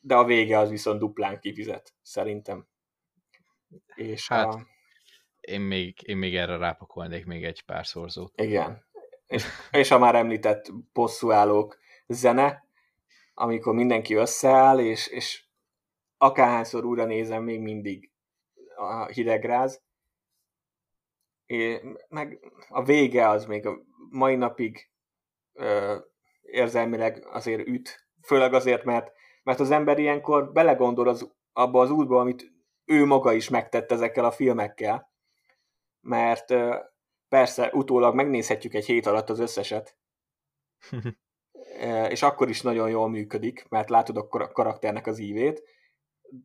de a vége az viszont duplán kifizet, szerintem. És hát, a... én, még, én még erre rápakolnék még egy pár szorzót. Igen. És, és a már említett bosszúállók zene, amikor mindenki összeáll, és, és akárhányszor újra nézem, még mindig a hidegráz. É, meg a vége az még a mai napig ö, érzelmileg azért üt, főleg azért, mert, mert az ember ilyenkor belegondol az, abba az útba, amit ő maga is megtett ezekkel a filmekkel, mert ö, persze utólag megnézhetjük egy hét alatt az összeset, és akkor is nagyon jól működik, mert látod a karakternek az ívét,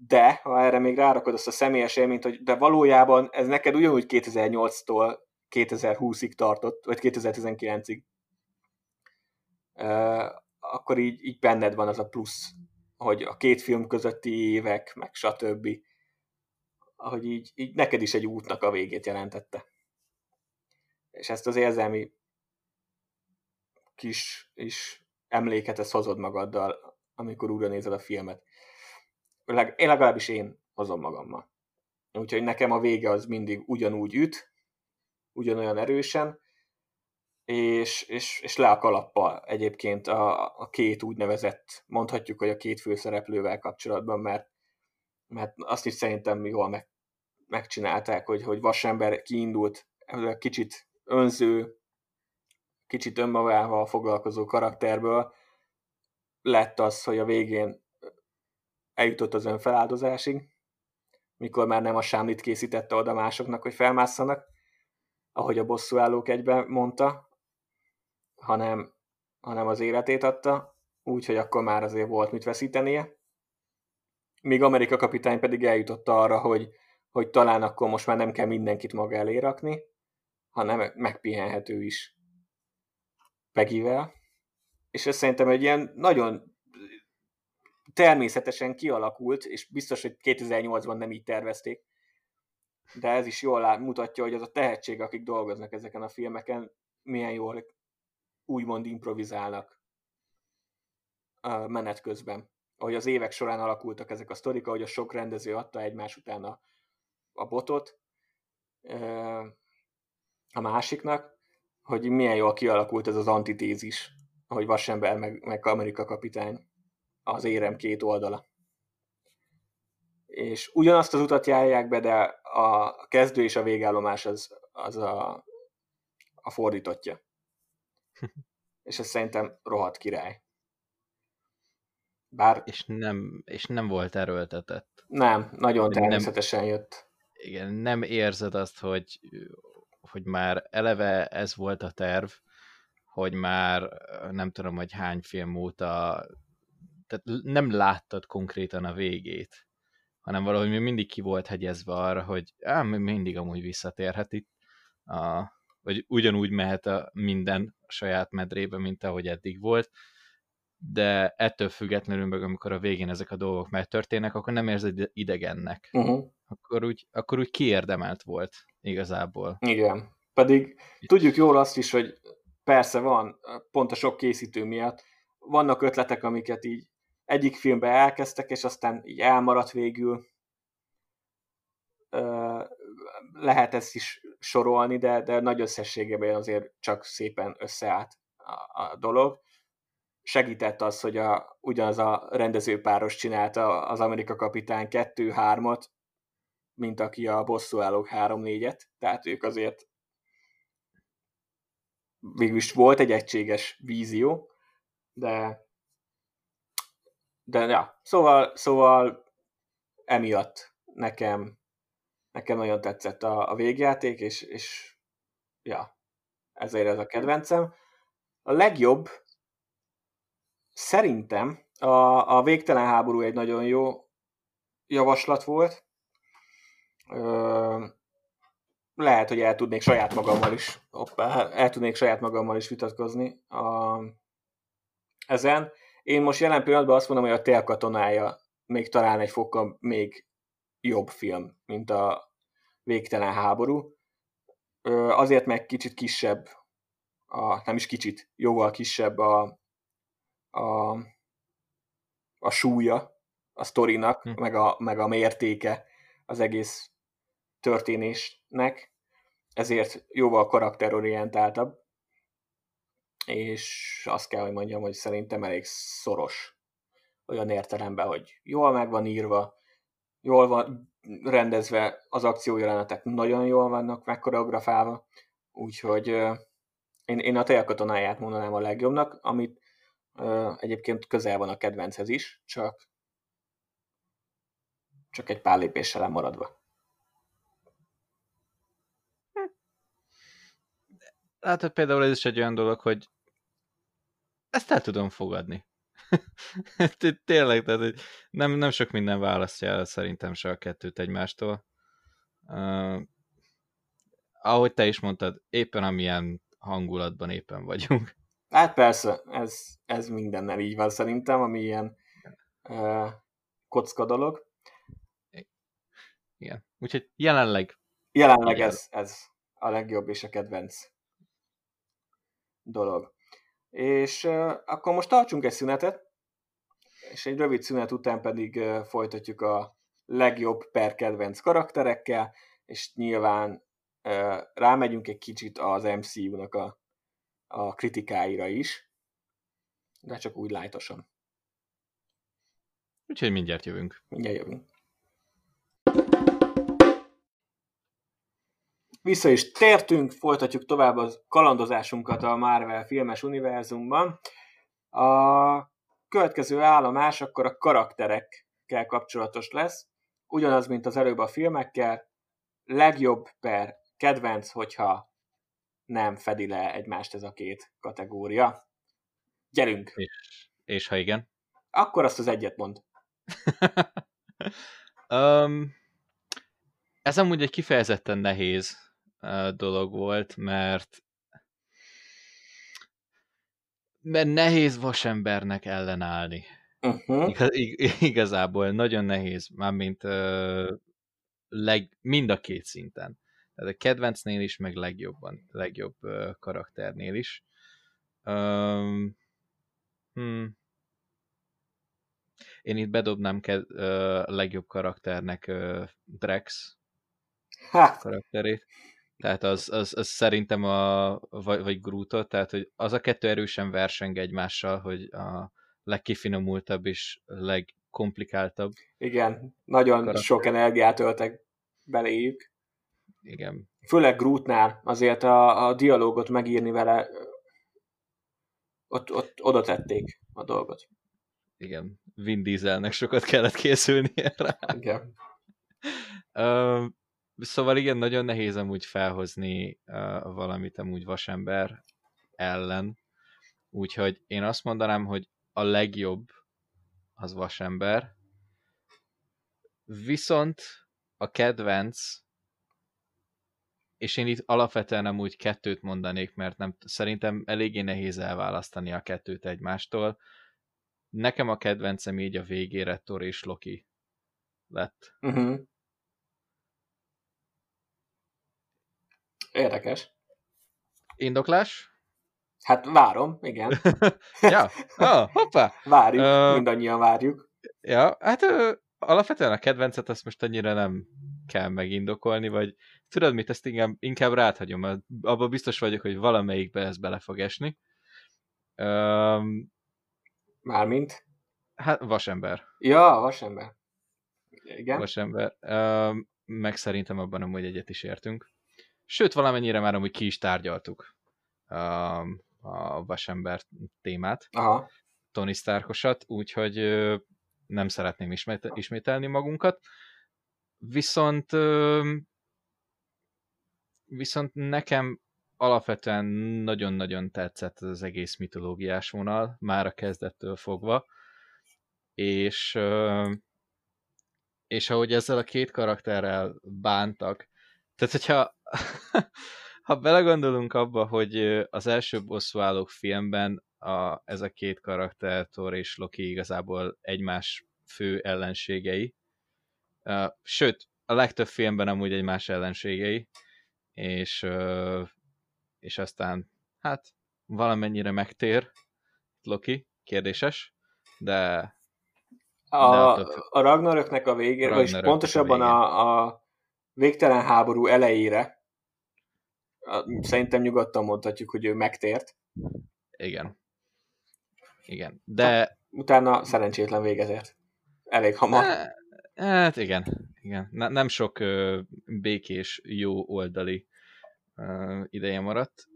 de ha erre még rárakod azt a személyes élményt, hogy de valójában ez neked ugyanúgy 2008-tól 2020-ig tartott, vagy 2019-ig, akkor így, így benned van az a plusz, hogy a két film közötti évek, meg stb. Ahogy így, így neked is egy útnak a végét jelentette. És ezt az érzelmi kis, is emléket ezt hozod magaddal, amikor újra nézed a filmet. Én legalábbis én hozom magammal. Úgyhogy nekem a vége az mindig ugyanúgy üt, ugyanolyan erősen, és, és, és le a kalappal egyébként a, a két úgynevezett, mondhatjuk, hogy a két főszereplővel kapcsolatban, mert, mert azt is szerintem jól meg, megcsinálták, hogy, hogy Vasember kiindult kicsit önző, kicsit önmagával foglalkozó karakterből lett az, hogy a végén eljutott az önfeláldozásig, mikor már nem a sámlit készítette oda másoknak, hogy felmásszanak, ahogy a bosszúállók egyben mondta, hanem, hanem az életét adta, úgyhogy akkor már azért volt mit veszítenie. Míg Amerika kapitány pedig eljutott arra, hogy, hogy talán akkor most már nem kell mindenkit maga elé rakni, hanem megpihenhető is. Pegivel, és ez szerintem egy ilyen nagyon természetesen kialakult, és biztos, hogy 2008-ban nem így tervezték, de ez is jól mutatja, hogy az a tehetség, akik dolgoznak ezeken a filmeken, milyen jól úgymond improvizálnak a menet közben. Ahogy az évek során alakultak ezek a sztorik, ahogy a sok rendező adta egymás után a, a botot a másiknak, hogy milyen jól kialakult ez az antitézis, hogy Vasember meg, meg Amerika kapitány az érem két oldala. És ugyanazt az utat járják be, de a kezdő és a végállomás az, az a, a fordítottja. és ez szerintem rohadt király. Bár... És nem, és nem volt erőltetett. Nem, nagyon természetesen nem, jött. Igen, nem érzed azt, hogy, hogy már eleve ez volt a terv, hogy már nem tudom, hogy hány film óta tehát nem láttad konkrétan a végét, hanem valahogy mi mindig ki volt hegyezve arra, hogy á, mindig amúgy visszatérhet itt, a, vagy ugyanúgy mehet a minden saját medrébe, mint ahogy eddig volt, de ettől függetlenül meg amikor a végén ezek a dolgok megtörténnek, akkor nem érzed idegennek. Uh-huh. Akkor, úgy, akkor úgy kiérdemelt volt igazából. Igen. Pedig tudjuk jól azt is, hogy persze van, pont a sok készítő miatt, vannak ötletek, amiket így egyik filmbe elkezdtek, és aztán így elmaradt végül. Lehet ezt is sorolni, de, de nagy összességében azért csak szépen összeállt a, a dolog segített az, hogy a, ugyanaz a rendezőpáros csinálta az Amerika Kapitány 2-3-at, mint aki a bosszúállók 3-4-et, tehát ők azért végülis volt egy egységes vízió, de de ja, szóval, szóval emiatt nekem nekem nagyon tetszett a, a végjáték, és, és ja, ezért ez a kedvencem. A legjobb Szerintem a, a végtelen háború egy nagyon jó javaslat volt. Ö, lehet, hogy el tudnék saját magammal is, hoppá, el tudnék saját magammal is vitatkozni a, ezen. Én most jelen pillanatban azt mondom, hogy a Tél katonája még talán egy fokkal még jobb film, mint a Végtelen háború. Ö, azért meg kicsit kisebb, a, nem is kicsit, jóval kisebb a, a, a súlya a sztorinak, hm. meg, a, meg a mértéke az egész történésnek, ezért jóval karakterorientáltabb, és azt kell, hogy mondjam, hogy szerintem elég szoros olyan értelemben, hogy jól meg van írva, jól van rendezve, az akciójelenetek nagyon jól vannak megkoreografálva, úgyhogy én, én a tejakatonáját mondanám a legjobbnak, amit Egyébként közel van a kedvenchez is, csak, csak egy pár lépéssel lemaradva. Hát például ez is egy olyan dolog, hogy ezt el tudom fogadni. Tényleg, tehát nem, nem sok minden választja el szerintem se a kettőt egymástól. Uh, ahogy te is mondtad, éppen amilyen hangulatban éppen vagyunk. Hát persze, ez, ez mindennel így van szerintem, ami ilyen uh, kocka dolog. Igen, úgyhogy jelenleg... Jelenleg ez, ez a legjobb és a kedvenc dolog. És uh, akkor most tartsunk egy szünetet, és egy rövid szünet után pedig uh, folytatjuk a legjobb per kedvenc karakterekkel, és nyilván uh, rámegyünk egy kicsit az MCU-nak a a kritikáira is, de csak úgy lájtosan. Úgyhogy mindjárt jövünk. Mindjárt jövünk. Vissza is tértünk, folytatjuk tovább a kalandozásunkat a Marvel filmes univerzumban. A következő állomás akkor a karakterekkel kapcsolatos lesz. Ugyanaz, mint az előbb a filmekkel. Legjobb per kedvenc, hogyha nem fedi le egymást ez a két kategória. Gyerünk! És, és ha igen? Akkor azt az egyet mond. um, ez amúgy egy kifejezetten nehéz dolog volt, mert mert nehéz vasembernek ellenállni. Uh-huh. Igaz, igazából nagyon nehéz, mármint uh, leg, mind a két szinten. Tehát a kedvencnél is, meg legjobban, legjobb karakternél is. Um, hmm. Én itt bedobnám ke- uh, legjobb karakternek uh, Drex ha. karakterét. Tehát az, az, az szerintem a, vagy, vagy Grootot, tehát hogy az a kettő erősen verseng egymással, hogy a legkifinomultabb és legkomplikáltabb. Igen, nagyon karakter. sok energiát öltek beléjük. Igen. Főleg Grootnál azért a, a dialógot megírni vele, ott, ott oda tették a dolgot. Igen, Vin Dieselnek sokat kellett készülnie rá. Igen. Uh, szóval igen, nagyon nehéz amúgy felhozni uh, valamit amúgy vasember ellen. Úgyhogy én azt mondanám, hogy a legjobb az vasember. Viszont a kedvenc, és én itt alapvetően nem úgy kettőt mondanék, mert nem, szerintem eléggé nehéz elválasztani a kettőt egymástól. Nekem a kedvencem így a végére Thor és Loki lett. Uh-huh. Érdekes. Indoklás? Hát várom, igen. ja, ah, hoppá. Várjuk, uh, mindannyian várjuk. Ja, hát uh, alapvetően a kedvencet azt most annyira nem kell megindokolni, vagy tudod mit, ezt inkább, inkább ráthagyom, mert abban biztos vagyok, hogy valamelyikbe ez bele fog esni. Um, Mármint? Hát vasember. Ja, vasember. Igen. Vasember. Um, meg szerintem abban amúgy egyet is értünk. Sőt, valamennyire már amúgy ki is tárgyaltuk um, a vasember témát. Aha. Tony Starkosat, úgyhogy nem szeretném ismételni magunkat. Viszont viszont nekem alapvetően nagyon-nagyon tetszett az egész mitológiás vonal, már a kezdettől fogva, és, és ahogy ezzel a két karakterrel bántak, tehát hogyha ha belegondolunk abba, hogy az első bosszúállók filmben a, ez a két karakter, Thor és Loki igazából egymás fő ellenségei, sőt, a legtöbb filmben amúgy egymás ellenségei, és és aztán hát valamennyire megtér Loki, kérdéses, de... A, de a Ragnaröknek a végére, Ragnarök vagy pontosabban a, a, a végtelen háború elejére szerintem nyugodtan mondhatjuk, hogy ő megtért. Igen. Igen, de... Utána szerencsétlen végezett. Elég hamar. Hát igen, igen. Nem sok békés, jó oldali ideje maradt,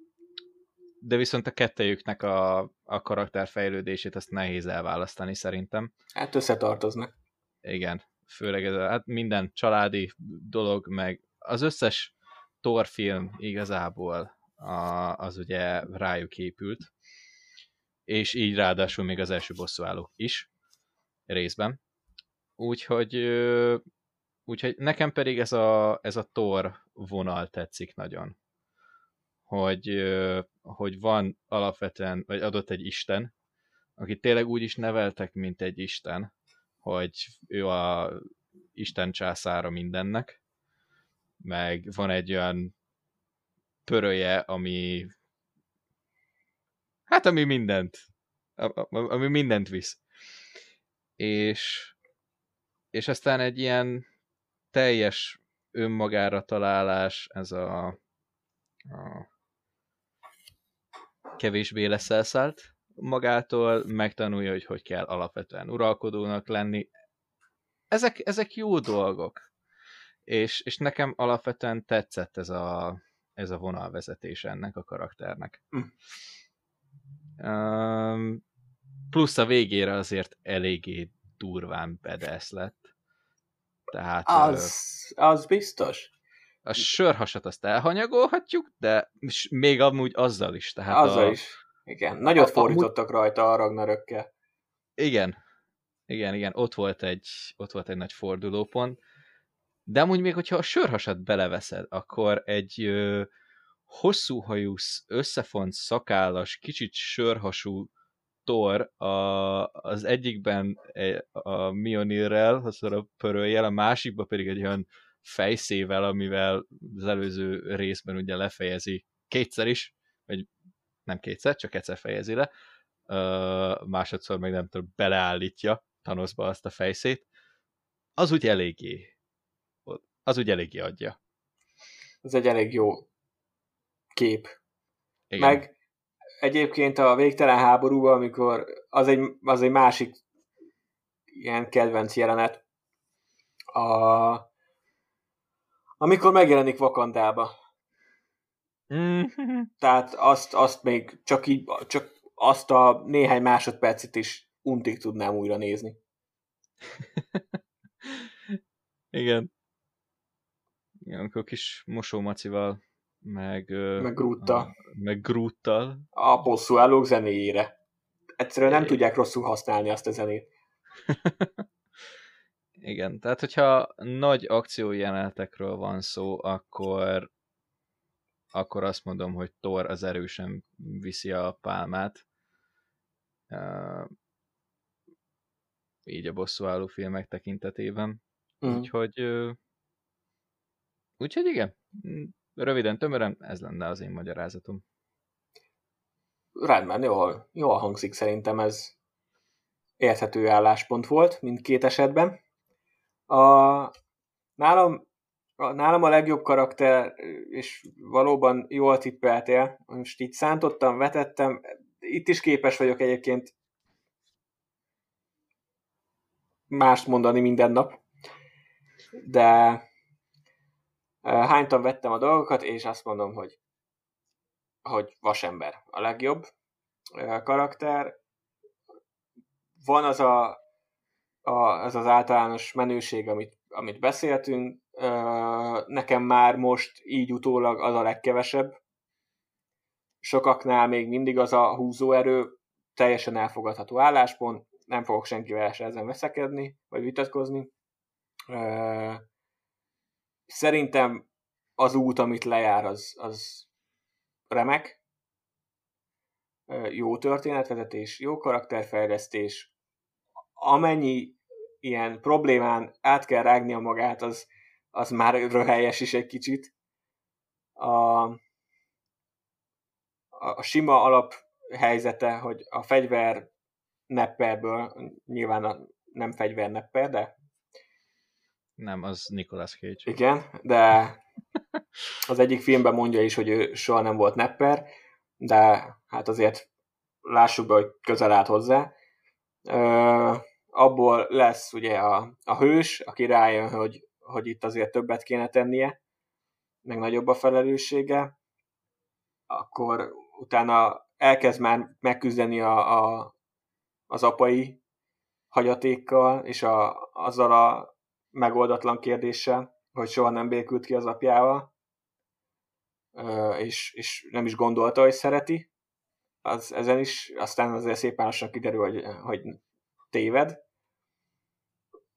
de viszont a kettejüknek a, a karakterfejlődését azt nehéz elválasztani szerintem. Hát összetartoznak. Igen, főleg ez a, hát minden családi dolog, meg az összes Thor film igazából a, az ugye rájuk épült, és így ráadásul még az első bosszúállók is, részben. Úgyhogy, úgyhogy nekem pedig ez a, ez a Thor vonal tetszik nagyon hogy, hogy van alapvetően, vagy adott egy Isten, akit tényleg úgy is neveltek, mint egy Isten, hogy ő a Isten császára mindennek, meg van egy olyan pöröje, ami hát ami mindent, ami mindent visz. És, és aztán egy ilyen teljes önmagára találás, ez a, a kevésbé lesz elszállt magától, megtanulja, hogy hogy kell alapvetően uralkodónak lenni. Ezek, ezek jó dolgok. És, és nekem alapvetően tetszett ez a, ez a vonalvezetés ennek a karakternek. Mm. Um, plusz a végére azért eléggé durván bedesz lett. Tehát, az, az biztos a sörhasat azt elhanyagolhatjuk, de még amúgy azzal is. Tehát azzal a, is. Igen, nagyot a, fordítottak amúgy... rajta a Ragnarökkel. Igen, igen, igen, ott volt egy, ott volt egy nagy fordulópont. De amúgy még, hogyha a sörhasat beleveszed, akkor egy ö, hosszú hajú, összefont szakállas, kicsit sörhasú Thor a, az egyikben e, a Mionirrel, a pöröljel, a másikban pedig egy olyan fejszével, amivel az előző részben ugye lefejezi kétszer is, vagy nem kétszer, csak egyszer fejezi le, uh, másodszor meg nem tudom, beleállítja Thanosba azt a fejszét, az úgy eléggé az úgy eléggé adja. Ez egy elég jó kép. Igen. Meg egyébként a végtelen háborúban, amikor az egy, az egy másik ilyen kedvenc jelenet, a, amikor megjelenik Vakandába. Mm-hmm. Tehát azt, azt még csak így, csak azt a néhány másodpercet is untig tudnám újra nézni. Igen. Igen, amikor kis mosómacival, meg... Meg Grutta. A, meg Gruttal. A bosszúállók zenéjére. Egyszerűen nem é. tudják rosszul használni azt a zenét. Igen, tehát hogyha nagy akciójelenetekről van szó, akkor akkor azt mondom, hogy Thor az erősen viszi a pálmát. Uh, így a bosszúálló filmek tekintetében. Mm. Úgyhogy uh, úgyhogy igen, röviden, tömören ez lenne az én magyarázatom. Rendben, jól, jól hangzik szerintem ez érthető álláspont volt mindkét esetben. A, nálam, a, nálam a legjobb karakter, és valóban jól tippeltél, most így szántottam, vetettem, itt is képes vagyok egyébként mást mondani minden nap, de hánytan vettem a dolgokat, és azt mondom, hogy, hogy vasember a legjobb karakter. Van az a, a, az, az általános menőség, amit, amit beszéltünk, nekem már most így utólag az a legkevesebb. Sokaknál még mindig az a húzóerő, teljesen elfogadható álláspont, nem fogok senkivel se ezen veszekedni, vagy vitatkozni. Szerintem az út, amit lejár, az, az remek. Jó történetvezetés, jó karakterfejlesztés. Amennyi ilyen problémán át kell rágnia magát, az, az már röhelyes is egy kicsit. A, a sima alap helyzete, hogy a fegyver nepperből, nyilván a, nem fegyver nepper, de nem, az Nicolas Cage. Igen, de az egyik filmben mondja is, hogy ő soha nem volt nepper, de hát azért lássuk be, hogy közel állt hozzá. Ö, abból lesz ugye a, a hős, aki rájön, hogy, hogy itt azért többet kéne tennie, meg nagyobb a felelőssége, akkor utána elkezd már megküzdeni a, a, az apai hagyatékkal, és a, azzal a megoldatlan kérdéssel, hogy soha nem békült ki az apjával, és, és nem is gondolta, hogy szereti. Az, ezen is, aztán azért szépen lassan kiderül, hogy, hogy téved.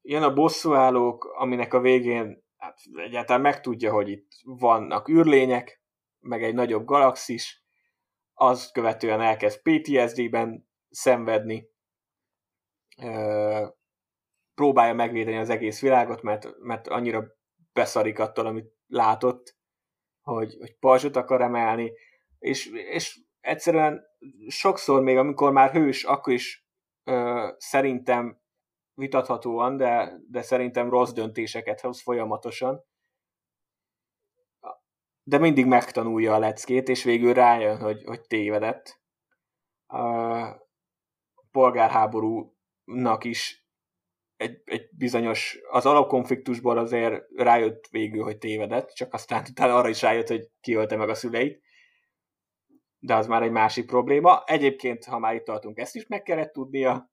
Jön a bosszúállók, aminek a végén hát egyáltalán megtudja, hogy itt vannak űrlények, meg egy nagyobb galaxis, azt követően elkezd PTSD-ben szenvedni, próbálja megvédeni az egész világot, mert, mert annyira beszarik attól, amit látott, hogy, hogy pajzsot akar emelni, és, és egyszerűen sokszor még, amikor már hős, akkor is ö, szerintem vitathatóan, de, de szerintem rossz döntéseket hoz folyamatosan. De mindig megtanulja a leckét, és végül rájön, hogy, hogy tévedett. A polgárháborúnak is egy, egy bizonyos, az alapkonfliktusból azért rájött végül, hogy tévedett, csak aztán utána arra is rájött, hogy kiölte meg a szüleit. De az már egy másik probléma. Egyébként, ha már itt tartunk, ezt is meg kellett tudnia,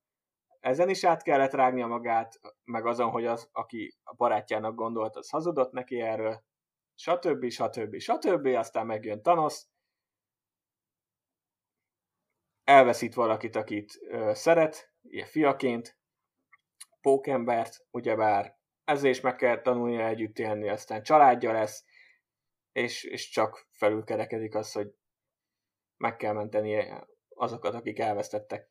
ezen is át kellett rágnia magát, meg azon, hogy az, aki a barátjának gondolt, az hazudott neki erről, stb. stb. stb. Aztán megjön Thanos, elveszít valakit, akit ö, szeret, ilyen fiaként, pókembert, ugyebár ezzel is meg kell tanulnia együtt élni, aztán családja lesz, és, és csak felülkerekedik az, hogy meg kell menteni azokat, akik elvesztettek,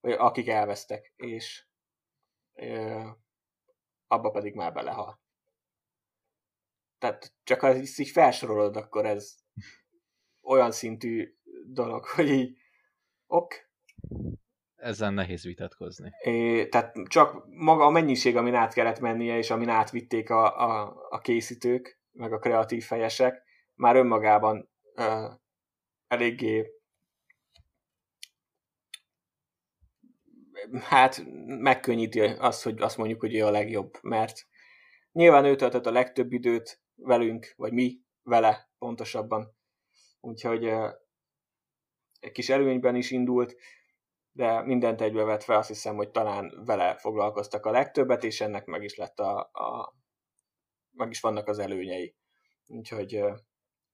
vagy akik elvesztek, és ö, abba pedig már belehal. Tehát csak ha ezt így felsorolod, akkor ez olyan szintű dolog, hogy így ok, ezen nehéz vitatkozni. É, tehát csak maga a mennyiség, amin át kellett mennie, és amin átvitték a, a, a készítők, meg a kreatív fejesek, már önmagában ö, eléggé hát megkönnyíti azt, hogy azt mondjuk, hogy ő a legjobb, mert nyilván ő töltött a legtöbb időt velünk, vagy mi vele pontosabban. Úgyhogy egy kis előnyben is indult, de mindent egybevetve azt hiszem, hogy talán vele foglalkoztak a legtöbbet, és ennek meg is lett a, a meg is vannak az előnyei. Úgyhogy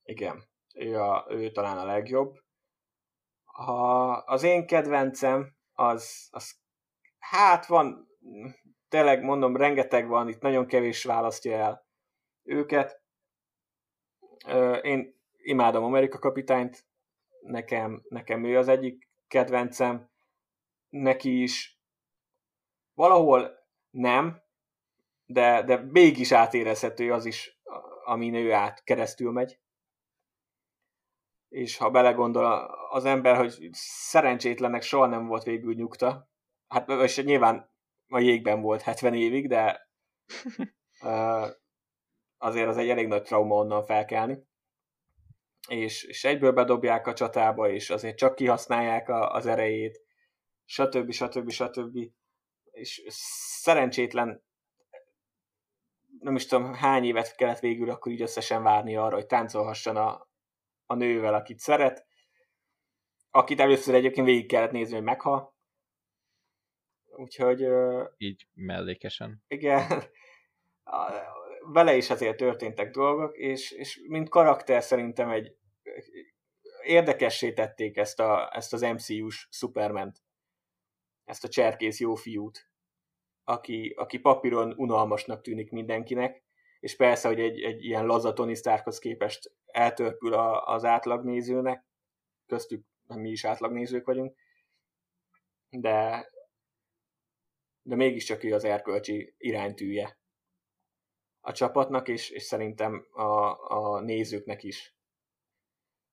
igen, ő, a, ő talán a legjobb. Ha az én kedvencem, az, az hát van, tényleg mondom, rengeteg van, itt nagyon kevés választja el őket. Én imádom Amerika kapitányt, nekem, nekem ő az egyik kedvencem, neki is valahol nem, de, de mégis átérezhető az is, amin ő át keresztül megy. És ha belegondol az ember, hogy szerencsétlenek soha nem volt végül nyugta, hát és nyilván a jégben volt 70 évig, de azért az egy elég nagy trauma onnan felkelni. És, és egyből bedobják a csatába, és azért csak kihasználják a, az erejét, stb. stb. stb. És szerencsétlen nem is tudom hány évet kellett végül akkor így összesen várni arra, hogy táncolhasson a, a nővel, akit szeret, akit először egyébként végig kellett nézni, hogy meghal. Úgyhogy... Így mellékesen. Igen. Vele is azért történtek dolgok, és, és mint karakter szerintem egy érdekessé tették ezt, a, ezt az MCU-s Superment, ezt a cserkész jó fiút aki, aki papíron unalmasnak tűnik mindenkinek, és persze, hogy egy, egy ilyen laza Tony Starkhoz képest eltörpül a, az átlagnézőnek, köztük mi is átlagnézők vagyunk, de, de mégiscsak ő az erkölcsi iránytűje a csapatnak, és, és szerintem a, a nézőknek is.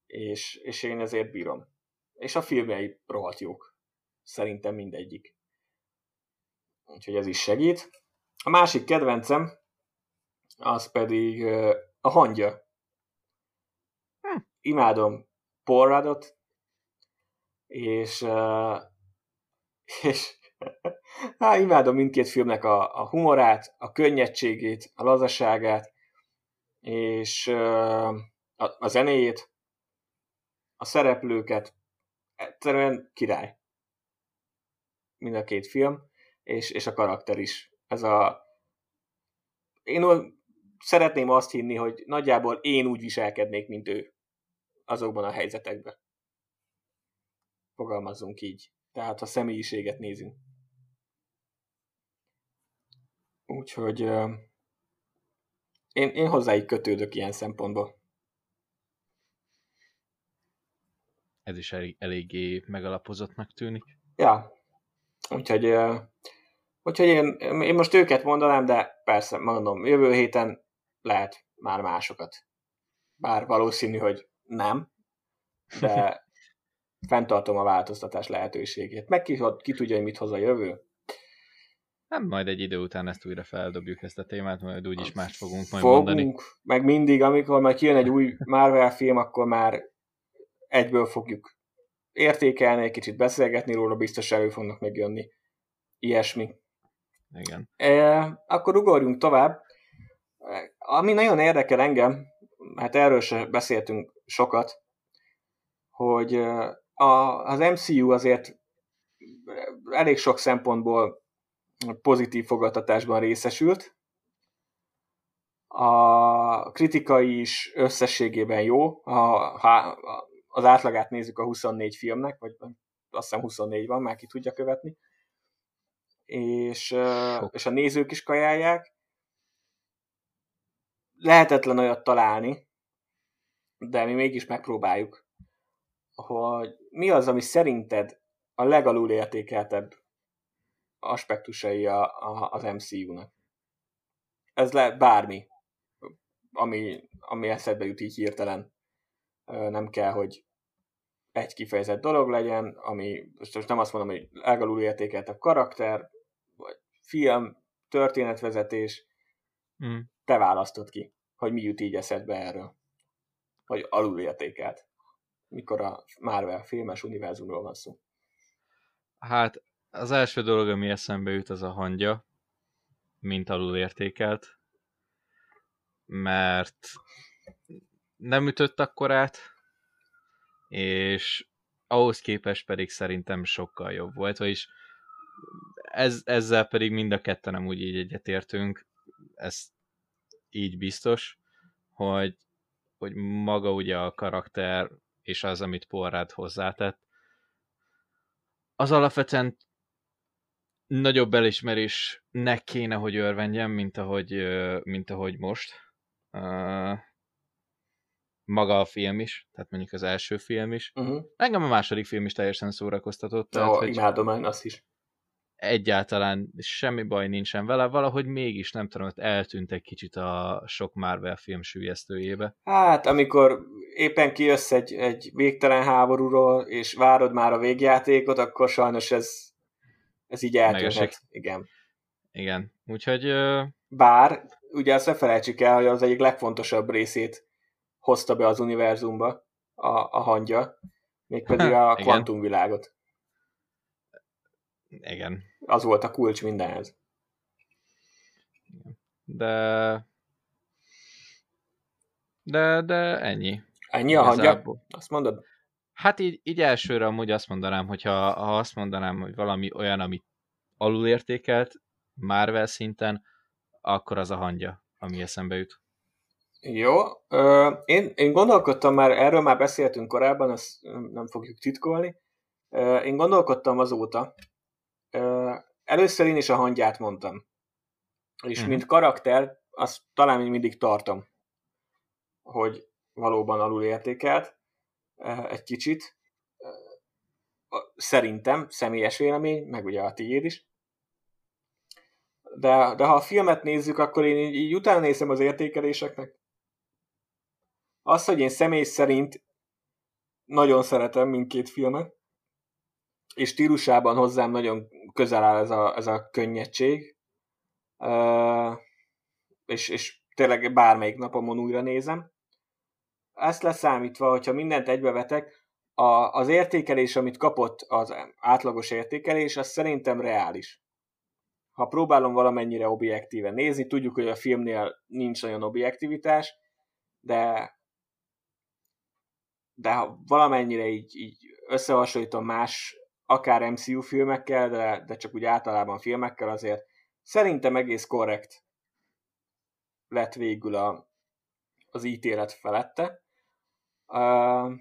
És, és én ezért bírom. És a filmjei rohadt jók. Szerintem mindegyik úgyhogy ez is segít. A másik kedvencem, az pedig a hangya. Hm. Imádom Porradot, és, és hát, imádom mindkét filmnek a, a humorát, a könnyedségét, a lazaságát, és a, a zenéjét, a szereplőket, egyszerűen király. Mind a két film és, és a karakter is. Ez a... Én szeretném azt hinni, hogy nagyjából én úgy viselkednék, mint ő azokban a helyzetekben. Fogalmazzunk így. Tehát, ha személyiséget nézünk. Úgyhogy én, én hozzáig kötődök ilyen szempontból. Ez is elég, eléggé megalapozottnak tűnik. Ja, úgyhogy Úgyhogy én, én most őket mondanám, de persze, mondom, jövő héten lehet már másokat. Bár valószínű, hogy nem, de fenntartom a változtatás lehetőségét. Meg ki, ki tudja, hogy mit hoz a jövő? Nem, majd egy idő után ezt újra feldobjuk ezt a témát, majd úgyis más fogunk majd fogunk, mondani. meg mindig, amikor majd kijön egy új Marvel film, akkor már egyből fogjuk értékelni, egy kicsit beszélgetni róla, biztos elő fognak megjönni ilyesmi. Igen. E, akkor ugorjunk tovább. Ami nagyon érdekel engem, hát erről se beszéltünk sokat, hogy a, az MCU azért elég sok szempontból pozitív fogadtatásban részesült. A kritikai is összességében jó, ha, ha az átlagát nézzük a 24 filmnek, vagy azt hiszem 24 van, már ki tudja követni és, és a nézők is kajálják. Lehetetlen olyat találni, de mi mégis megpróbáljuk, hogy mi az, ami szerinted a legalul értékeltebb aspektusai a, a, az MCU-nak. Ez lehet bármi, ami, ami eszedbe jut így hirtelen. Nem kell, hogy egy kifejezett dolog legyen, ami most nem azt mondom, hogy legalul értékeltebb karakter, vagy film, történetvezetés, mm. te választod ki, hogy mi jut így eszedbe erről. Vagy alulértékelt. mikor a Marvel filmes univerzumról van szó? Hát az első dolog, ami eszembe jut, az a hangya, mint alul értékelt, mert nem ütött akkorát, és ahhoz képest pedig szerintem sokkal jobb volt, vagyis ez, ezzel pedig mind a ketten nem úgy így egyetértünk, ez így biztos, hogy, hogy maga ugye a karakter és az, amit Porrád hozzátett, az alapvetően nagyobb elismerésnek kéne, hogy örvendjen, mint ahogy, mint ahogy most. Maga a film is, tehát mondjuk az első film is. Uh-huh. Engem a második film is teljesen szórakoztatott. Tehát, oh, hogy imádom én azt is. Egyáltalán semmi baj nincsen vele, valahogy mégis nem tudom, hogy eltűnt egy kicsit a sok Marvel film sülyeztőjébe. Hát, amikor éppen kijössz egy, egy végtelen háborúról, és várod már a végjátékot, akkor sajnos ez ez így eltűnhet. Igen. Igen. Úgyhogy... Bár, ugye azt ne felejtsük el, hogy az egyik legfontosabb részét hozta be az univerzumba a, a hangya, mégpedig a kvantumvilágot. Igen. Az volt a kulcs mindenhez. De... De, de ennyi. Ennyi a hangya? Azt mondod? Hát így, így elsőre amúgy azt mondanám, hogyha ha azt mondanám, hogy valami olyan, amit alulértékelt Marvel szinten, akkor az a hangja, ami eszembe jut. Jó. Én, én gondolkodtam már, erről már beszéltünk korábban, ezt nem fogjuk titkolni. Én gondolkodtam azóta. Először én is a hangját mondtam. És uh-huh. mint karakter, azt talán még mindig tartom, hogy valóban alulértékelt egy kicsit. Szerintem, személyes vélemény, meg ugye a tiéd is. De, de ha a filmet nézzük, akkor én így, így utána nézem az értékeléseknek. Az, hogy én személy szerint nagyon szeretem mindkét filmet, és stílusában hozzám nagyon közel áll ez a, ez a könnyedség, uh, és, és tényleg bármelyik napomon újra nézem ezt leszámítva, hogyha mindent egybevetek, a, az értékelés, amit kapott az átlagos értékelés, az szerintem reális. Ha próbálom valamennyire objektíven nézni, tudjuk, hogy a filmnél nincs olyan objektivitás, de de ha valamennyire így, így összehasonlítom más, akár MCU filmekkel, de, de csak úgy általában filmekkel, azért szerintem egész korrekt lett végül a, az ítélet felette. Uh,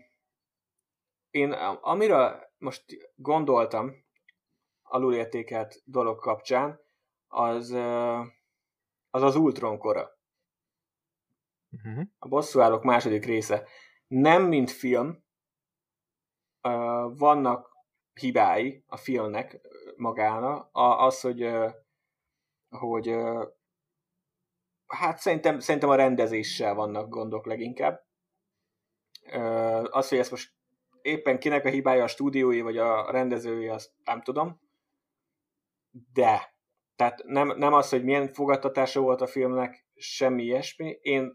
én amire most gondoltam alulértékelt dolog kapcsán, az az, az Ultron kora. Uh-huh. A bosszúállók második része. Nem mint film, vannak hibái a filmnek magána, az, hogy, hogy hát szerintem, szerintem a rendezéssel vannak gondok leginkább az, hogy ez most éppen kinek a hibája a stúdiói vagy a rendezői, azt nem tudom. De, tehát nem, nem az, hogy milyen fogadtatása volt a filmnek, semmi ilyesmi. Én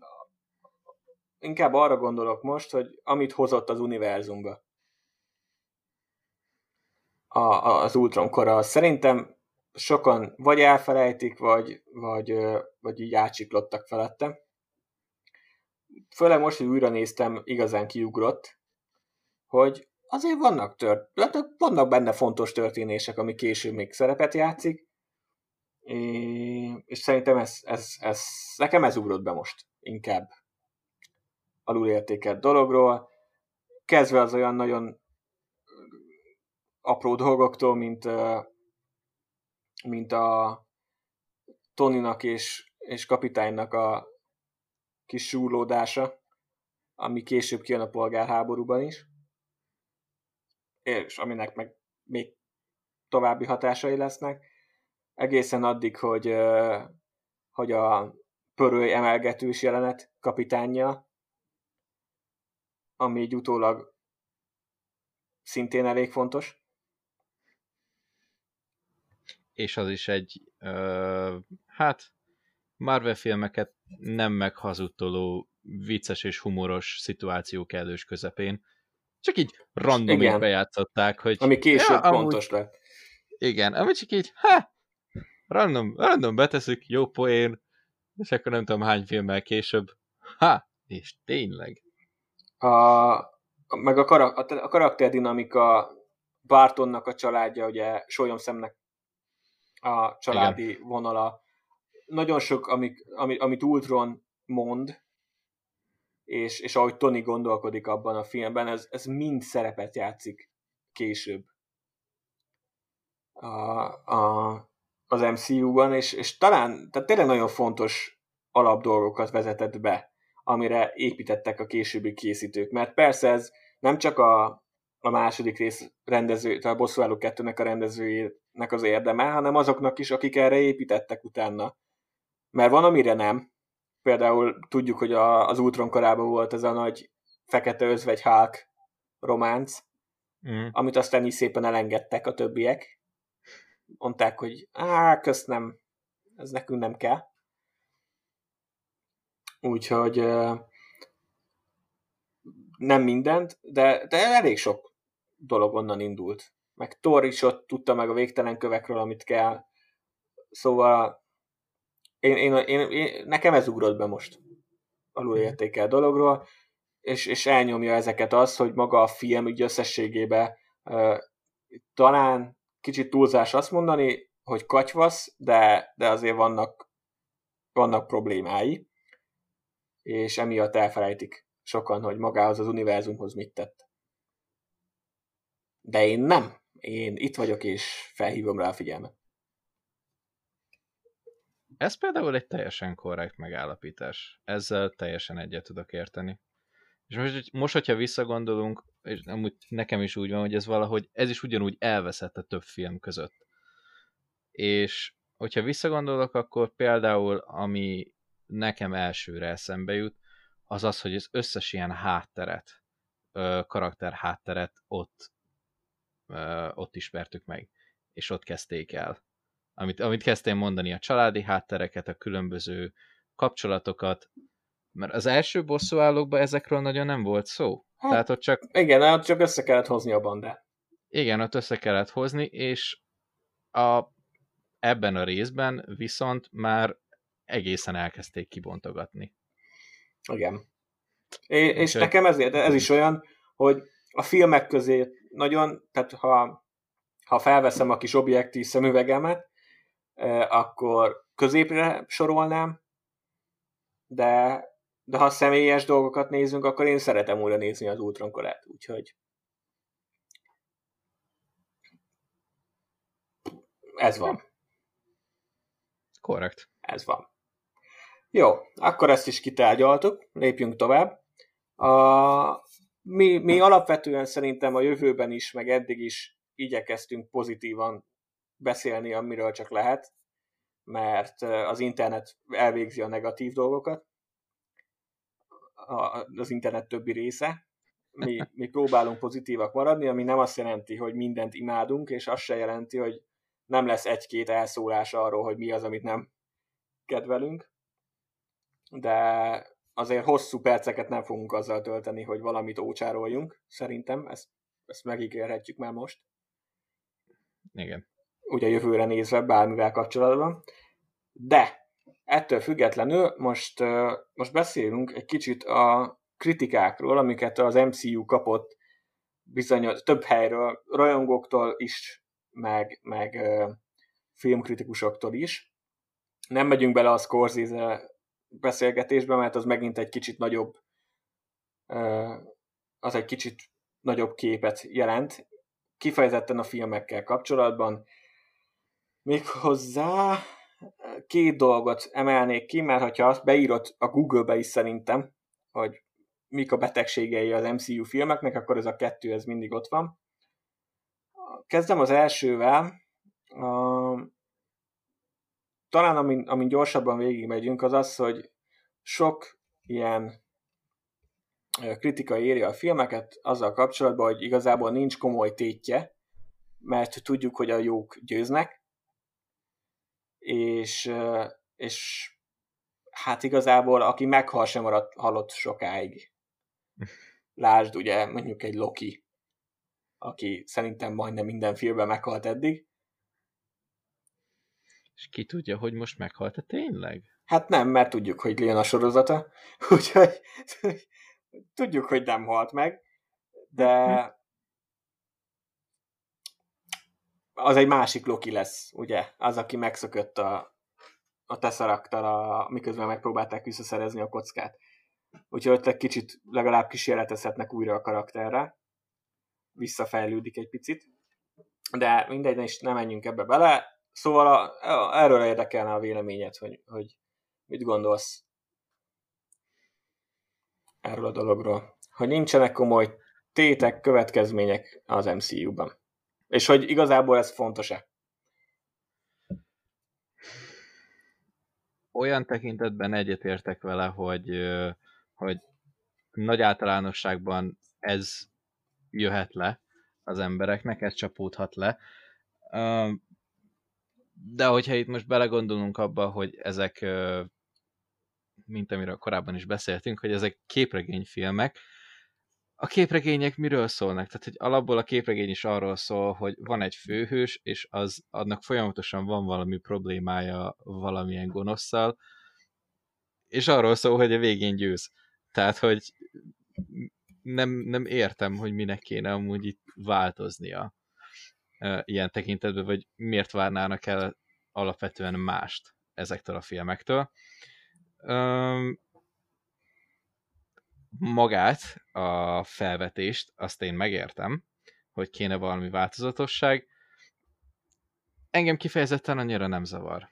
inkább arra gondolok most, hogy amit hozott az univerzumba. A, a, az Ultron kora. Szerintem sokan vagy elfelejtik, vagy, vagy, vagy így átsiklottak felette főleg most, hogy újra néztem, igazán kiugrott, hogy azért vannak, tört, vannak benne fontos történések, ami később még szerepet játszik, és szerintem ez, ez, ez, nekem ez ugrott be most inkább alulértékelt dologról, kezdve az olyan nagyon apró dolgoktól, mint, mint a Toninak és, és kapitánynak a kis súlódása, ami később kijön a polgárháborúban is, és aminek meg még további hatásai lesznek, egészen addig, hogy, hogy a pörőj emelgetős jelenet kapitánja, ami így utólag szintén elég fontos. És az is egy, ö, hát Marvel filmeket nem meghazudtoló vicces és humoros szituáció kellős közepén. Csak így random így bejátszották, hogy... Ami később ja, pontos lett. Igen, ami csak így, ha, random, random beteszük, jó poén, és akkor nem tudom hány filmmel később, ha, és tényleg. A, meg a, karak, a karakterdinamika Bartonnak a családja, ugye Sólyomszemnek a családi Igen. vonala. Nagyon sok, amik, amit, amit Ultron mond, és, és ahogy Tony gondolkodik abban a filmben, ez, ez mind szerepet játszik később a, a, az MCU-ban, és, és talán, tehát tényleg nagyon fontos alapdolgokat vezetett be, amire építettek a későbbi készítők, mert persze ez nem csak a, a második rész rendező, tehát a Bosszúálló kettőnek a rendezőjének az érdeme, hanem azoknak is, akik erre építettek utána. Mert van, amire nem. Például tudjuk, hogy a, az Ultron korában volt ez a nagy fekete özvegy Hulk románc, mm. amit aztán is szépen elengedtek a többiek. Mondták, hogy á, kösz nem, ez nekünk nem kell. Úgyhogy nem mindent, de, de elég sok dolog onnan indult. Meg Thor is ott tudta meg a végtelen kövekről, amit kell. Szóval én, én, én, én, nekem ez ugrott be most alulértékel dologról, és, és elnyomja ezeket az, hogy maga a film ügy összességében uh, talán kicsit túlzás azt mondani, hogy katyvasz, de, de azért vannak, vannak problémái, és emiatt elfelejtik sokan, hogy magához az univerzumhoz mit tett. De én nem. Én itt vagyok, és felhívom rá a figyelmet. Ez például egy teljesen korrekt megállapítás. Ezzel teljesen egyet tudok érteni. És most, most hogyha visszagondolunk, és amúgy nekem is úgy van, hogy ez valahogy, ez is ugyanúgy elveszett a több film között. És hogyha visszagondolok, akkor például, ami nekem elsőre eszembe jut, az az, hogy az összes ilyen hátteret, karakter hátteret ott, ott ismertük meg, és ott kezdték el. Amit, amit kezdtem mondani, a családi háttereket, a különböző kapcsolatokat, mert az első bosszúállókban ezekről nagyon nem volt szó. Hát, Tehát ott csak... Igen, ott csak össze kellett hozni a bandát. Igen, ott össze kellett hozni, és a, ebben a részben viszont már egészen elkezdték kibontogatni. Igen. É, és Úgy, nekem ezért, ez is olyan, hogy a filmek közé nagyon, tehát ha, ha felveszem a kis objektív szemüvegemet, akkor középre sorolnám, de, de ha személyes dolgokat nézünk, akkor én szeretem újra nézni az Ultron korát, úgyhogy ez van. Korrekt. Ez van. Jó, akkor ezt is kitárgyaltuk, lépjünk tovább. A, mi, mi alapvetően szerintem a jövőben is, meg eddig is igyekeztünk pozitívan beszélni, amiről csak lehet, mert az internet elvégzi a negatív dolgokat, az internet többi része. Mi, mi próbálunk pozitívak maradni, ami nem azt jelenti, hogy mindent imádunk, és azt se jelenti, hogy nem lesz egy-két elszólás arról, hogy mi az, amit nem kedvelünk de azért hosszú perceket nem fogunk azzal tölteni, hogy valamit ócsároljunk, szerintem, ezt, ezt megígérhetjük már most. Igen. Ugye jövőre nézve bármivel kapcsolatban. De ettől függetlenül most, most beszélünk egy kicsit a kritikákról, amiket az MCU kapott bizonyos több helyről, rajongóktól is, meg, meg filmkritikusoktól is. Nem megyünk bele a Scorsese beszélgetésbe, mert az megint egy kicsit nagyobb az egy kicsit nagyobb képet jelent, kifejezetten a filmekkel kapcsolatban. Méghozzá két dolgot emelnék ki, mert ha azt beírod a Google-be is szerintem, hogy mik a betegségei az MCU filmeknek, akkor ez a kettő, ez mindig ott van. Kezdem az elsővel talán amin, amin gyorsabban végigmegyünk, az az, hogy sok ilyen kritika éri a filmeket azzal kapcsolatban, hogy igazából nincs komoly tétje, mert tudjuk, hogy a jók győznek, és, és hát igazából aki meghal sem maradt halott sokáig. Lásd ugye mondjuk egy Loki, aki szerintem majdnem minden filmben meghalt eddig. És ki tudja, hogy most meghalt-e tényleg? Hát nem, mert tudjuk, hogy Lien a sorozata, úgyhogy tudjuk, hogy nem halt meg, de az egy másik Loki lesz, ugye? Az, aki megszökött a, a Tesserakttal, a, miközben megpróbálták visszaszerezni a kockát. Úgyhogy ott egy kicsit legalább kísérletezhetnek újra a karakterre. Visszafejlődik egy picit. De mindegy, is nem menjünk ebbe bele. Szóval a, erről érdekelne a véleményed, hogy, hogy mit gondolsz erről a dologról. Hogy nincsenek komoly tétek, következmények az MCU-ban. És hogy igazából ez fontos-e? Olyan tekintetben egyetértek vele, hogy, hogy nagy általánosságban ez jöhet le az embereknek, ez csapódhat le. De hogyha itt most belegondolunk abba, hogy ezek, mint amiről korábban is beszéltünk, hogy ezek képregényfilmek, a képregények miről szólnak? Tehát, hogy alapból a képregény is arról szól, hogy van egy főhős, és az annak folyamatosan van valami problémája valamilyen gonoszszal, és arról szól, hogy a végén győz. Tehát, hogy nem, nem értem, hogy minek kéne amúgy itt változnia ilyen tekintetben, vagy miért várnának el alapvetően mást ezektől a filmektől magát, a felvetést, azt én megértem, hogy kéne valami változatosság. Engem kifejezetten annyira nem zavar.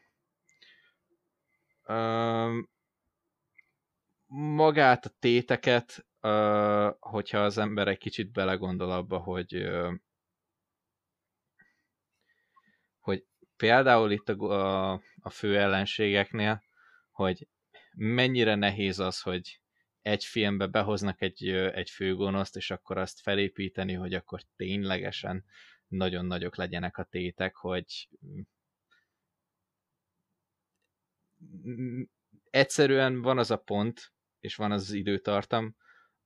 magát a téteket, hogyha az ember egy kicsit belegondol abba, hogy hogy például itt a, a, a fő ellenségeknél, hogy mennyire nehéz az, hogy egy filmbe behoznak egy, egy főgonoszt, és akkor azt felépíteni, hogy akkor ténylegesen nagyon nagyok legyenek a tétek, hogy egyszerűen van az a pont, és van az, az időtartam,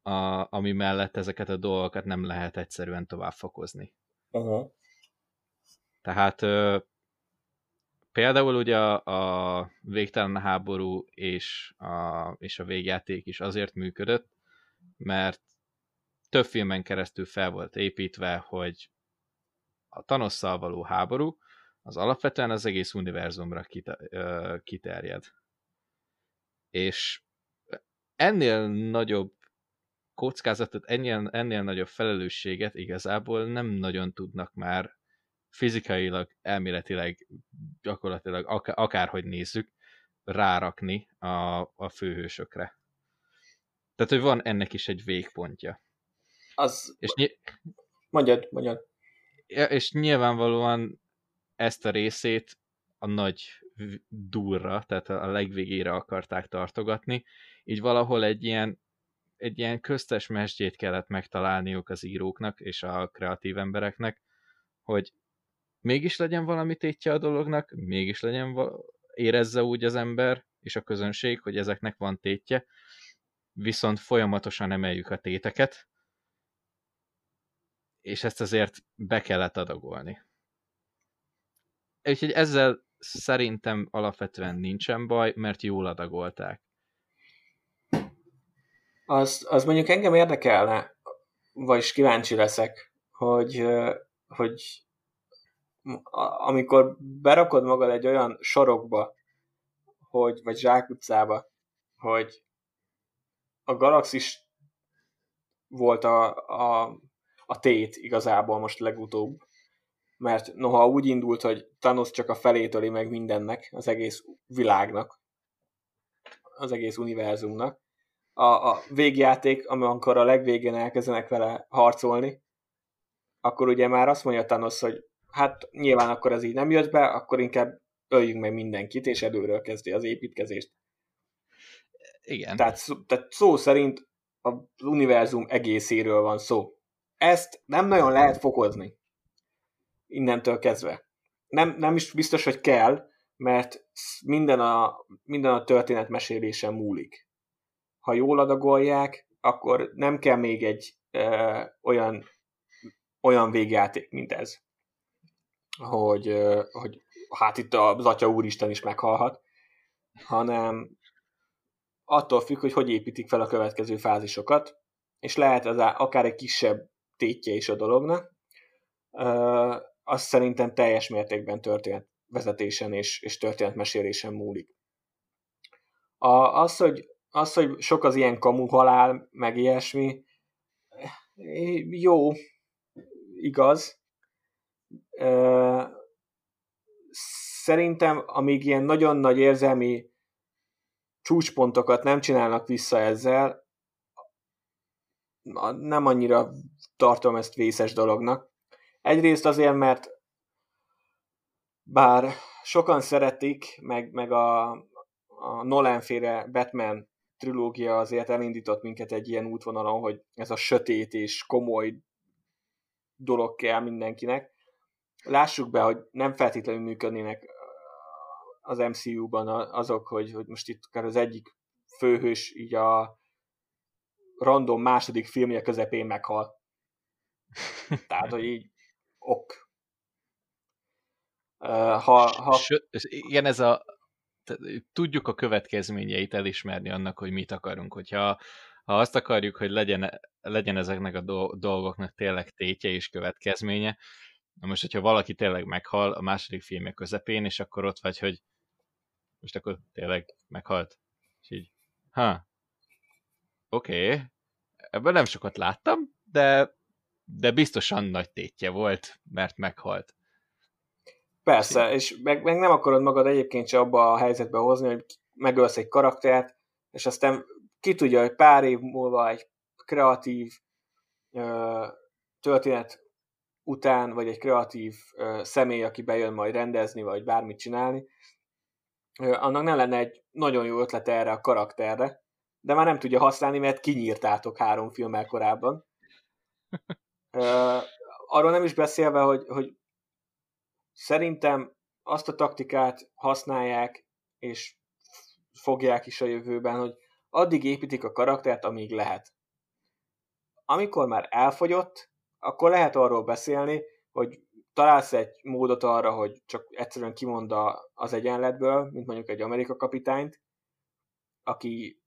a, ami mellett ezeket a dolgokat nem lehet egyszerűen tovább fokozni. Uh-huh. Tehát Például ugye a, a végtelen háború és a, és a végjáték is azért működött, mert több filmen keresztül fel volt építve, hogy a Thanosszal való háború az alapvetően az egész univerzumra kiterjed. És ennél nagyobb kockázatot, ennél, ennél nagyobb felelősséget igazából nem nagyon tudnak már fizikailag, elméletileg, gyakorlatilag akár, akárhogy nézzük, rárakni a, a főhősökre. Tehát, hogy van ennek is egy végpontja. Az... És ny- mondjad, mondjad. És nyilvánvalóan ezt a részét a nagy durra, tehát a legvégére akarták tartogatni, így valahol egy ilyen, egy ilyen köztes mesdjét kellett megtalálniuk az íróknak és a kreatív embereknek, hogy mégis legyen valami tétje a dolognak, mégis legyen val- érezze úgy az ember és a közönség, hogy ezeknek van tétje, viszont folyamatosan emeljük a téteket, és ezt azért be kellett adagolni. Úgyhogy ezzel szerintem alapvetően nincsen baj, mert jól adagolták. Az, az mondjuk engem érdekelne, vagyis kíváncsi leszek, hogy, hogy amikor berakod magad egy olyan sorokba, hogy, vagy zsákutcába, hogy a galaxis volt a, a, a tét igazából most legutóbb, mert noha úgy indult, hogy Thanos csak a felét öli meg mindennek, az egész világnak, az egész univerzumnak, a, a végjáték, amikor a legvégén elkezdenek vele harcolni, akkor ugye már azt mondja Thanos, hogy hát nyilván akkor ez így nem jött be, akkor inkább öljünk meg mindenkit, és előről kezdi az építkezést. Igen. Tehát, szó, tehát szó szerint az univerzum egészéről van szó. Ezt nem nagyon lehet fokozni. Innentől kezdve. Nem, nem is biztos, hogy kell, mert minden a, minden a történet mesélése múlik. Ha jól adagolják, akkor nem kell még egy ö, olyan, olyan végjáték, mint ez. Hogy, hogy hát itt az Atya Úristen is meghalhat, hanem attól függ, hogy hogy építik fel a következő fázisokat, és lehet az akár egy kisebb tétje is a dolognak, azt szerintem teljes mértékben történet vezetésen és, és történetmesélésen múlik. A, az, hogy, az, hogy sok az ilyen kamu halál, meg ilyesmi, jó, igaz. Szerintem, amíg ilyen nagyon nagy érzelmi csúcspontokat nem csinálnak vissza ezzel, nem annyira tartom ezt vészes dolognak. Egyrészt azért, mert bár sokan szeretik, meg, meg a, a Nolan-féle Batman trilógia azért elindított minket egy ilyen útvonalon, hogy ez a sötét és komoly dolog kell mindenkinek. Lássuk be, hogy nem feltétlenül működnének az MCU-ban azok, hogy, hogy most itt akár az egyik főhős így a random második filmje közepén meghal. Tehát, hogy így ok. Ha, ha... Sőt, igen, ez a tudjuk a következményeit elismerni annak, hogy mit akarunk. Hogyha ha azt akarjuk, hogy legyen, legyen ezeknek a dolgoknak tényleg tétje és következménye, na most, hogyha valaki tényleg meghal a második filmje közepén, és akkor ott vagy, hogy most akkor tényleg meghalt. És így, ha, oké, okay. ebből nem sokat láttam, de de biztosan nagy tétje volt, mert meghalt. Persze, és meg, meg nem akarod magad egyébként se abba a helyzetbe hozni, hogy megölsz egy karaktert, és aztán ki tudja, hogy pár év múlva egy kreatív ö, történet után, vagy egy kreatív ö, személy, aki bejön majd rendezni, vagy bármit csinálni, ö, annak nem lenne egy nagyon jó ötlet erre a karakterre, de már nem tudja használni, mert kinyírtátok három filmmel korábban. arról nem is beszélve, hogy, hogy szerintem azt a taktikát használják, és fogják is a jövőben, hogy addig építik a karaktert, amíg lehet. Amikor már elfogyott, akkor lehet arról beszélni, hogy találsz egy módot arra, hogy csak egyszerűen kimond az egyenletből, mint mondjuk egy Amerika kapitányt, aki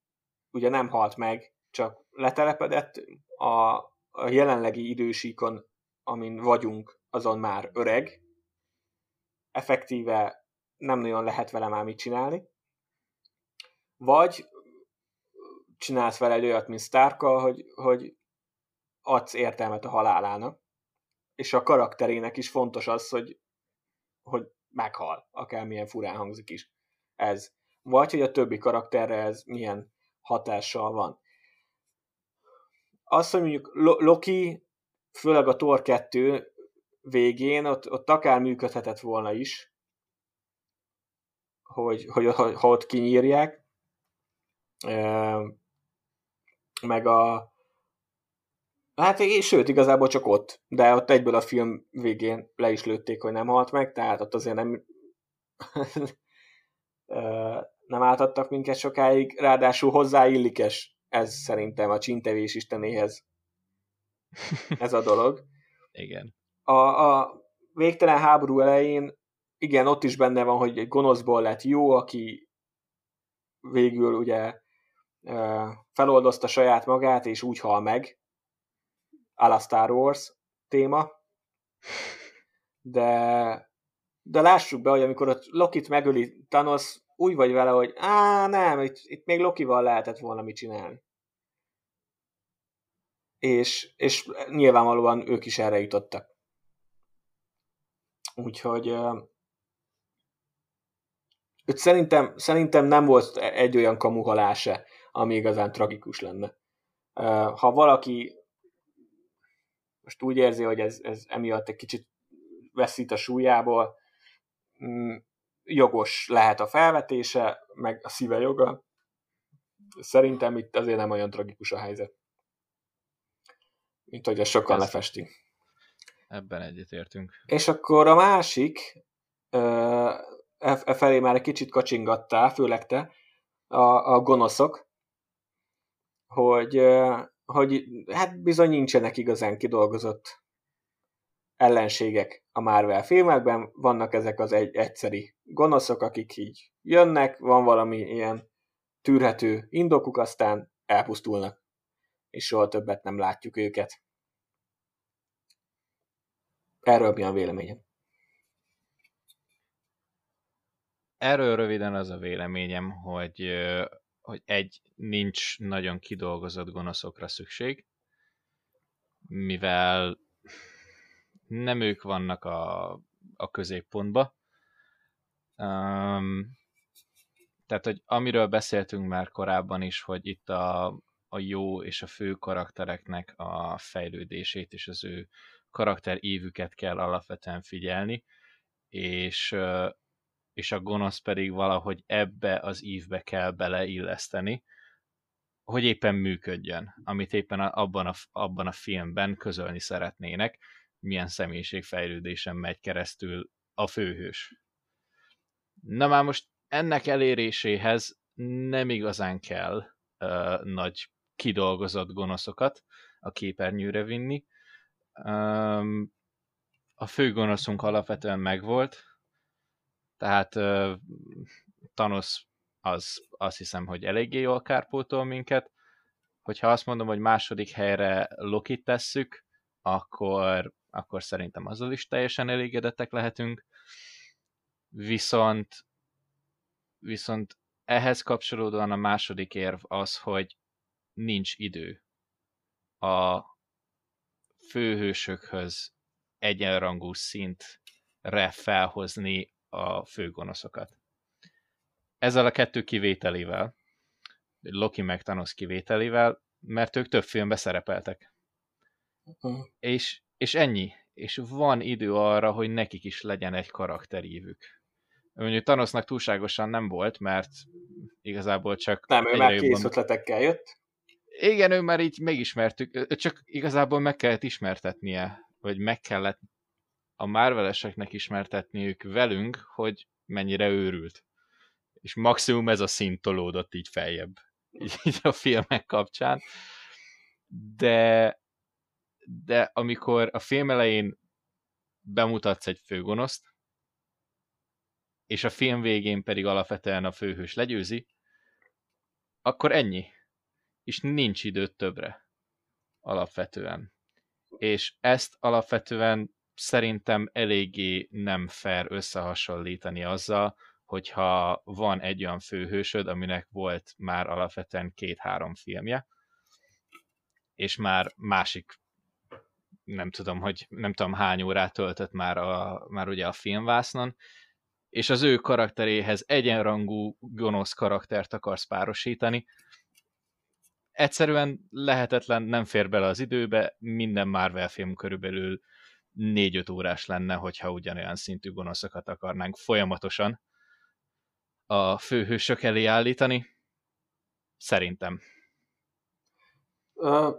ugye nem halt meg, csak letelepedett, a, a jelenlegi idősíkon, amin vagyunk, azon már öreg, effektíve nem nagyon lehet vele már mit csinálni, vagy csinálsz vele egy olyat, mint Starka, hogy, hogy adsz értelmet a halálának, és a karakterének is fontos az, hogy, hogy meghal, akármilyen furán hangzik is ez. Vagy, hogy a többi karakterre ez milyen hatással van az, hogy mondjuk Loki, főleg a Thor 2 végén, ott, ott akár működhetett volna is, hogy, hogy ha ott kinyírják, meg a Hát sőt, igazából csak ott, de ott egyből a film végén le is lőtték, hogy nem halt meg, tehát ott azért nem nem áltattak minket sokáig, ráadásul hozzáillikes ez szerintem a csintevés istenéhez ez a dolog. igen. A, a végtelen háború elején igen, ott is benne van, hogy egy gonoszból lett jó, aki végül ugye feloldozta saját magát, és úgy hal meg, a Star Wars téma, de, de lássuk be, hogy amikor ott Lokit megöli Thanos, úgy vagy vele, hogy á, nem, itt, itt még Lokival lehetett volna mit csinálni. És, és nyilvánvalóan ők is erre jutottak. Úgyhogy őt szerintem, szerintem nem volt egy olyan kamuhalása, ami igazán tragikus lenne. Ha valaki most úgy érzi, hogy ez, ez emiatt egy kicsit veszít a súlyából, mm, jogos lehet a felvetése, meg a szíve joga. Szerintem itt azért nem olyan tragikus a helyzet. Mint hogy a sokan Ezt, lefesti. Ebben egyetértünk. És akkor a másik, e, e felé már egy kicsit kacsingattál, főleg te, a, a gonoszok, hogy, hogy hát bizony nincsenek igazán kidolgozott ellenségek a Marvel filmekben, vannak ezek az egy, egyszeri gonoszok, akik így jönnek, van valami ilyen tűrhető indokuk, aztán elpusztulnak, és soha többet nem látjuk őket. Erről mi a véleményem? Erről röviden az a véleményem, hogy, hogy egy, nincs nagyon kidolgozott gonoszokra szükség, mivel nem ők vannak a, a középpontba. Um, tehát, hogy amiről beszéltünk már korábban is, hogy itt a, a jó és a fő karaktereknek a fejlődését és az ő karakter évüket kell alapvetően figyelni, és, és a gonosz pedig valahogy ebbe az ívbe kell beleilleszteni, hogy éppen működjön, amit éppen abban a, abban a filmben közölni szeretnének, milyen személyiségfejlődésen megy keresztül a főhős. Na már most ennek eléréséhez nem igazán kell uh, nagy kidolgozott gonoszokat a képernyőre vinni. Um, a fő gonoszunk alapvetően megvolt, tehát uh, Thanos az azt hiszem, hogy eléggé jól kárpótol minket. Hogyha azt mondom, hogy második helyre Lokit tesszük, akkor, akkor szerintem azzal is teljesen elégedettek lehetünk. Viszont viszont ehhez kapcsolódóan a második érv az, hogy nincs idő a főhősökhöz egyenrangú szintre felhozni a főgonoszokat. Ezzel a kettő kivételével, Loki meg Thanos kivételével, mert ők több filmbe szerepeltek. Uh-huh. És, és ennyi. És van idő arra, hogy nekik is legyen egy karakterívük. Mondjuk Thanosnak túlságosan nem volt, mert igazából csak... Nem, ő már kész jobban... ötletekkel jött. Igen, ő már így megismertük, csak igazából meg kellett ismertetnie, vagy meg kellett a Marveleseknek ismertetniük velünk, hogy mennyire őrült. És maximum ez a szint tolódott így feljebb, így, a filmek kapcsán. De, de amikor a film elején bemutatsz egy főgonoszt, és a film végén pedig alapvetően a főhős legyőzi, akkor ennyi. És nincs idő többre. Alapvetően. És ezt alapvetően szerintem eléggé nem fair összehasonlítani azzal, hogyha van egy olyan főhősöd, aminek volt már alapvetően két-három filmje, és már másik nem tudom, hogy nem tudom hány órát töltött már, a, már ugye a filmvásznon, és az ő karakteréhez egyenrangú gonosz karaktert akarsz párosítani, egyszerűen lehetetlen, nem fér bele az időbe, minden Marvel film körülbelül 4-5 órás lenne, hogyha ugyanolyan szintű gonoszokat akarnánk folyamatosan a főhősök elé állítani. Szerintem. Ö,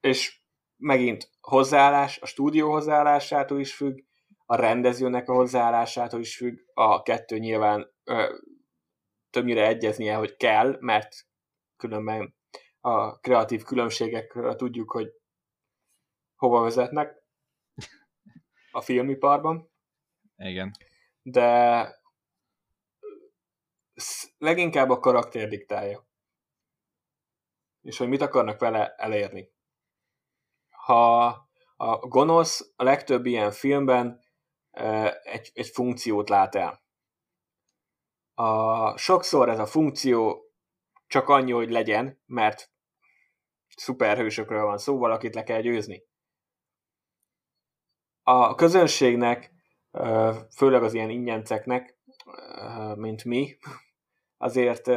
és megint hozzáállás, a stúdió hozzáállásától is függ, a rendezőnek a hozzáállásától is függ, a kettő nyilván ö, többnyire egyeznie, hogy kell, mert különben a kreatív különbségekről tudjuk, hogy hova vezetnek a filmiparban. Igen. De leginkább a karakter diktálja. És hogy mit akarnak vele elérni. Ha a gonosz a legtöbb ilyen filmben egy, egy funkciót lát el. A, sokszor ez a funkció csak annyi, hogy legyen, mert szuperhősökről van szó, valakit le kell győzni. A közönségnek, főleg az ilyen ingyenceknek, mint mi, azért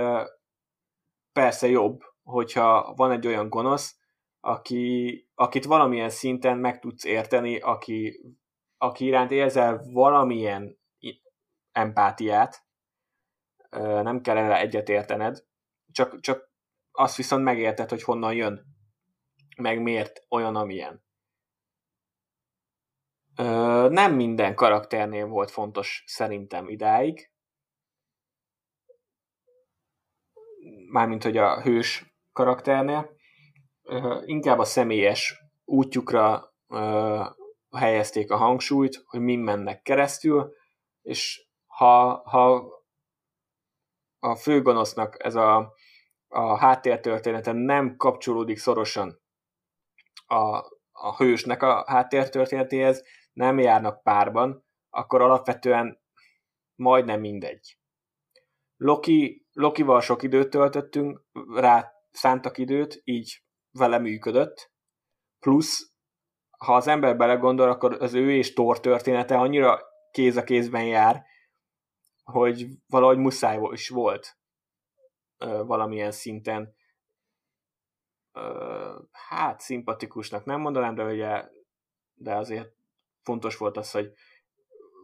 persze jobb, hogyha van egy olyan gonosz, aki, akit valamilyen szinten meg tudsz érteni, aki aki iránt érzel valamilyen empátiát, nem kell erre egyetértened, csak, csak azt viszont megérted, hogy honnan jön, meg miért olyan, amilyen. Nem minden karakternél volt fontos szerintem idáig, mármint, hogy a hős karakternél. Inkább a személyes útjukra helyezték a hangsúlyt, hogy min mennek keresztül, és ha, ha a főgonosznak ez a, a háttértörténete nem kapcsolódik szorosan a, a hősnek a háttértörténetéhez, nem járnak párban, akkor alapvetően majdnem mindegy. Loki, Lokival sok időt töltöttünk, rá szántak időt, így vele működött, plusz ha az ember belegondol, akkor az ő és Thor története annyira kéz a kézben jár, hogy valahogy muszáj is volt valamilyen szinten hát szimpatikusnak nem mondanám, de ugye de azért fontos volt az, hogy,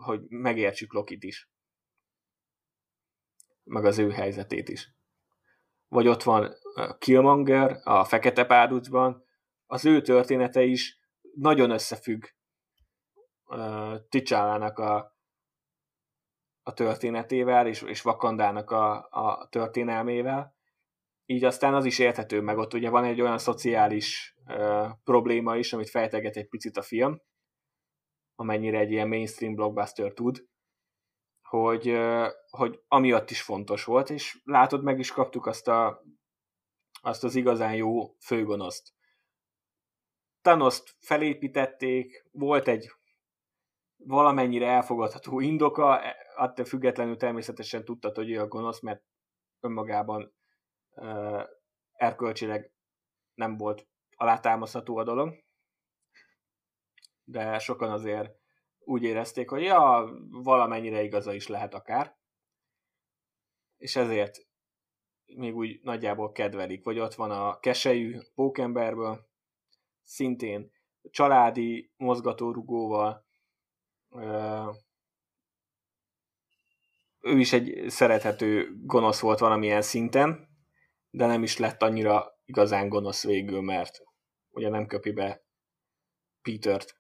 hogy megértsük Lokit is. Meg az ő helyzetét is. Vagy ott van Killmonger a Fekete Párducban, az ő története is nagyon összefügg uh, Ticsálának a, a történetével, és, és Vakandának a, a történelmével. Így aztán az is érthető, meg ott ugye van egy olyan szociális uh, probléma is, amit fejteget egy picit a film, amennyire egy ilyen mainstream blockbuster tud, hogy, hogy amiatt is fontos volt, és látod, meg is kaptuk azt, a, azt az igazán jó főgonoszt. Thanos-t felépítették, volt egy valamennyire elfogadható indoka, e, attól függetlenül természetesen tudtad, hogy ő a gonosz, mert önmagában uh, erkölcsileg nem volt alátámaszható a dolog. De sokan azért úgy érezték, hogy ja, valamennyire igaza is lehet akár. És ezért még úgy nagyjából kedvelik. Vagy ott van a keselyű pókemberből, szintén családi mozgatórugóval, ő is egy szerethető gonosz volt valamilyen szinten, de nem is lett annyira igazán gonosz végül, mert ugye nem köpi be Petert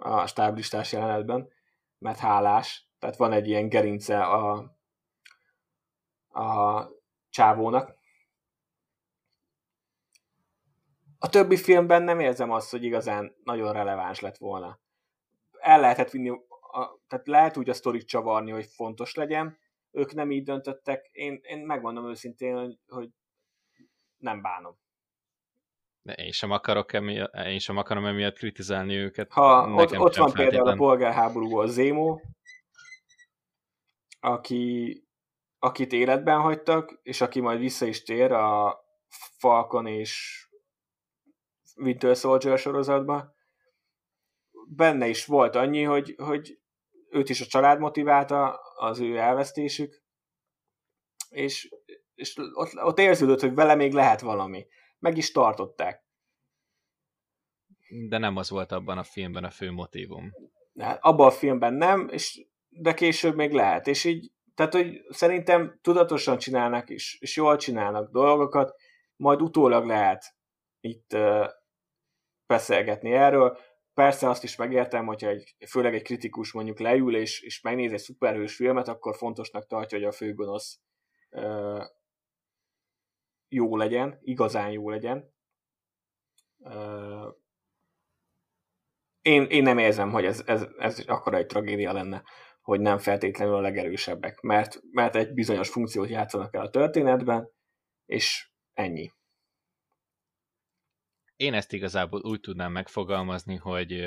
a stáblistás jelenetben, mert hálás, tehát van egy ilyen gerince a, a csávónak, A többi filmben nem érzem azt, hogy igazán nagyon releváns lett volna. El lehetett vinni, a, tehát lehet úgy a sztorit csavarni, hogy fontos legyen, ők nem így döntöttek, én, én megmondom őszintén, hogy, hogy nem bánom. De én sem, akarok emiatt, én sem akarom emiatt kritizálni őket. Ha ott, ott van például a polgárháborúból Zémó, aki, akit életben hagytak, és aki majd vissza is tér a Falcon és Winter Soldier sorozatban, benne is volt annyi, hogy, hogy őt is a család motiválta, az ő elvesztésük, és, és ott, ott érződött, hogy vele még lehet valami. Meg is tartották. De nem az volt abban a filmben a fő motivum. Hát abban a filmben nem, és de később még lehet. És így, tehát, hogy szerintem tudatosan csinálnak, és, és jól csinálnak dolgokat, majd utólag lehet itt beszélgetni erről. Persze azt is megértem, hogyha egy, főleg egy kritikus mondjuk leül és, és megnéz egy szuperhős filmet, akkor fontosnak tartja, hogy a főgonosz uh, jó legyen, igazán jó legyen. Én, én nem érzem, hogy ez, ez, ez akkora egy tragédia lenne, hogy nem feltétlenül a legerősebbek, mert, mert egy bizonyos funkciót játszanak el a történetben, és ennyi én ezt igazából úgy tudnám megfogalmazni, hogy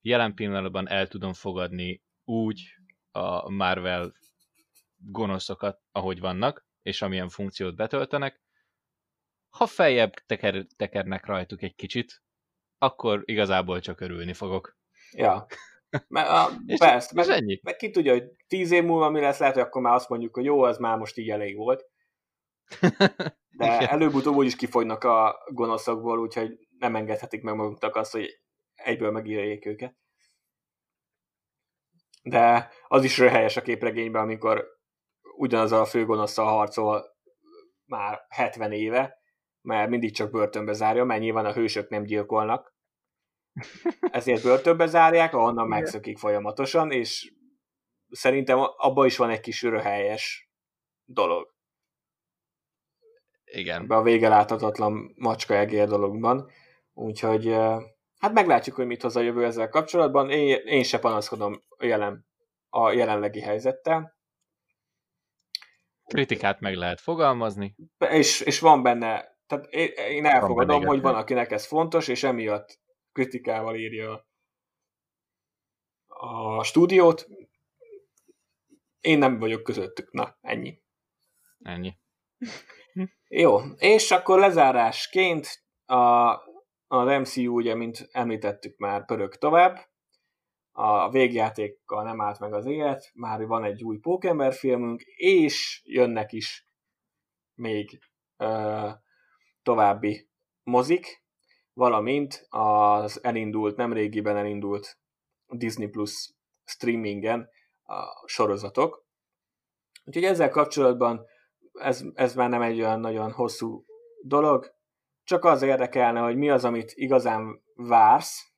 jelen pillanatban el tudom fogadni úgy a Marvel gonoszokat, ahogy vannak, és amilyen funkciót betöltenek. Ha feljebb teker, tekernek rajtuk egy kicsit, akkor igazából csak örülni fogok. Ja. Mert, a, és persze, meg, ennyi. meg ki tudja, hogy tíz év múlva mi lesz, lehet, hogy akkor már azt mondjuk, hogy jó, az már most így elég volt. De előbb-utóbb úgyis kifogynak a gonoszokból, úgyhogy nem engedhetik meg maguknak azt, hogy egyből megírják őket. De az is röhelyes a képregényben, amikor ugyanaz a főgonoszszal harcol már 70 éve, mert mindig csak börtönbe zárja, mert nyilván a hősök nem gyilkolnak. Ezért börtönbe zárják, ahonnan megszökik folyamatosan, és szerintem abban is van egy kis röhelyes dolog Igen. Ebbe a vége láthatatlan macska egér dologban. Úgyhogy hát meglátjuk, hogy mit hoz a jövő ezzel kapcsolatban. Én, én se panaszkodom a, jelen, a jelenlegi helyzettel. Kritikát meg lehet fogalmazni. És, és van benne, tehát én elfogadom, hogy van, akinek ez fontos, és emiatt kritikával írja a stúdiót. Én nem vagyok közöttük. Na, ennyi. Ennyi. Jó, és akkor lezárásként a, az MCU, ugye, mint említettük már, pörög tovább. A végjátékkal nem állt meg az élet, már van egy új Pókember filmünk, és jönnek is még ö, további mozik, valamint az elindult, nem régiben elindult Disney Plus streamingen a sorozatok. Úgyhogy ezzel kapcsolatban ez, ez már nem egy olyan nagyon hosszú dolog, csak az érdekelne, hogy mi az, amit igazán vársz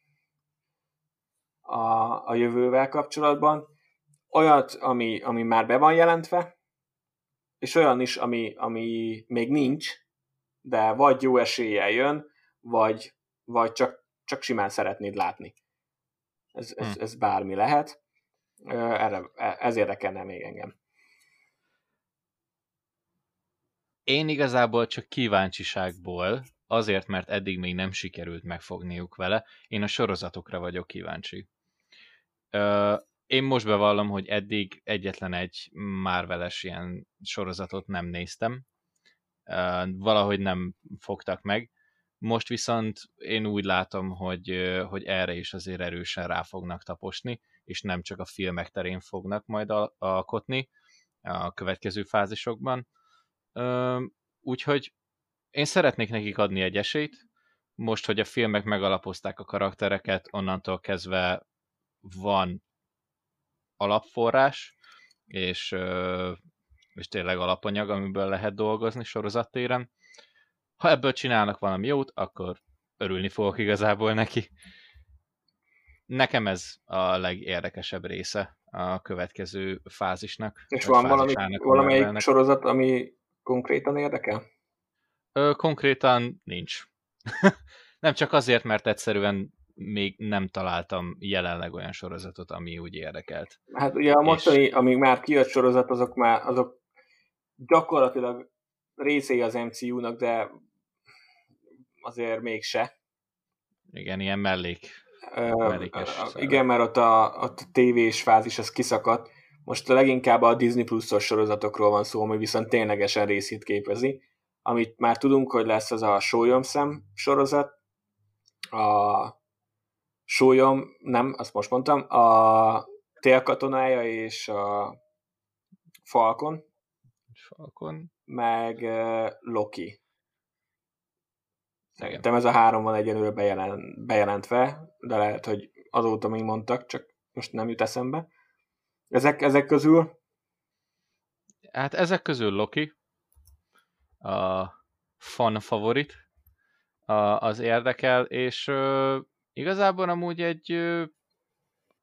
a, a jövővel kapcsolatban, olyat, ami, ami már be van jelentve, és olyan is, ami, ami még nincs, de vagy jó eséllyel jön, vagy, vagy csak, csak simán szeretnéd látni. Ez, ez, hm. ez bármi lehet. Erre, ez érdekelne még engem. Én igazából csak kíváncsiságból, azért, mert eddig még nem sikerült megfogniuk vele, én a sorozatokra vagyok kíváncsi. Én most bevallom, hogy eddig egyetlen egy Marveles ilyen sorozatot nem néztem. Valahogy nem fogtak meg. Most viszont én úgy látom, hogy, hogy erre is azért erősen rá fognak taposni, és nem csak a filmek terén fognak majd alkotni a következő fázisokban. Úgyhogy én szeretnék nekik adni egy esélyt, most, hogy a filmek megalapozták a karaktereket, onnantól kezdve van alapforrás, és, és tényleg alapanyag, amiből lehet dolgozni sorozattéren. Ha ebből csinálnak valami jót, akkor örülni fogok igazából neki. Nekem ez a legérdekesebb része a következő fázisnak. És van valami, valamelyik sorozat, ami konkrétan érdekel? Ö, konkrétan nincs. nem csak azért, mert egyszerűen még nem találtam jelenleg olyan sorozatot, ami úgy érdekelt. Hát ugye a mostani, és... amíg már kijött sorozat, azok már azok gyakorlatilag részei az MCU-nak, de azért mégse. Igen, ilyen mellék. mellékes. Uh, igen, mert ott a, ott a tévés fázis az kiszakadt. Most leginkább a Disney Plus-os sorozatokról van szó, ami viszont ténylegesen részét képezi. Amit már tudunk, hogy lesz az a Sólyomszem sorozat, a Sólyom, nem, azt most mondtam, a Télkatonája és a Falcon. Falcon. Meg uh, Loki. Szerintem ez a három van egyenlőre bejelent, bejelentve, de lehet, hogy azóta még mondtak, csak most nem jut eszembe. Ezek, ezek közül? Hát ezek közül Loki, a fan favorit, a, az érdekel, és ö, igazából amúgy egy ö,